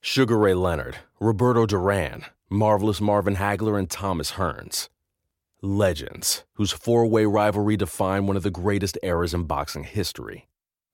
Sugar Ray Leonard, Roberto Duran, Marvelous Marvin Hagler, and Thomas Hearns. Legends, whose four way rivalry defined one of the greatest eras in boxing history.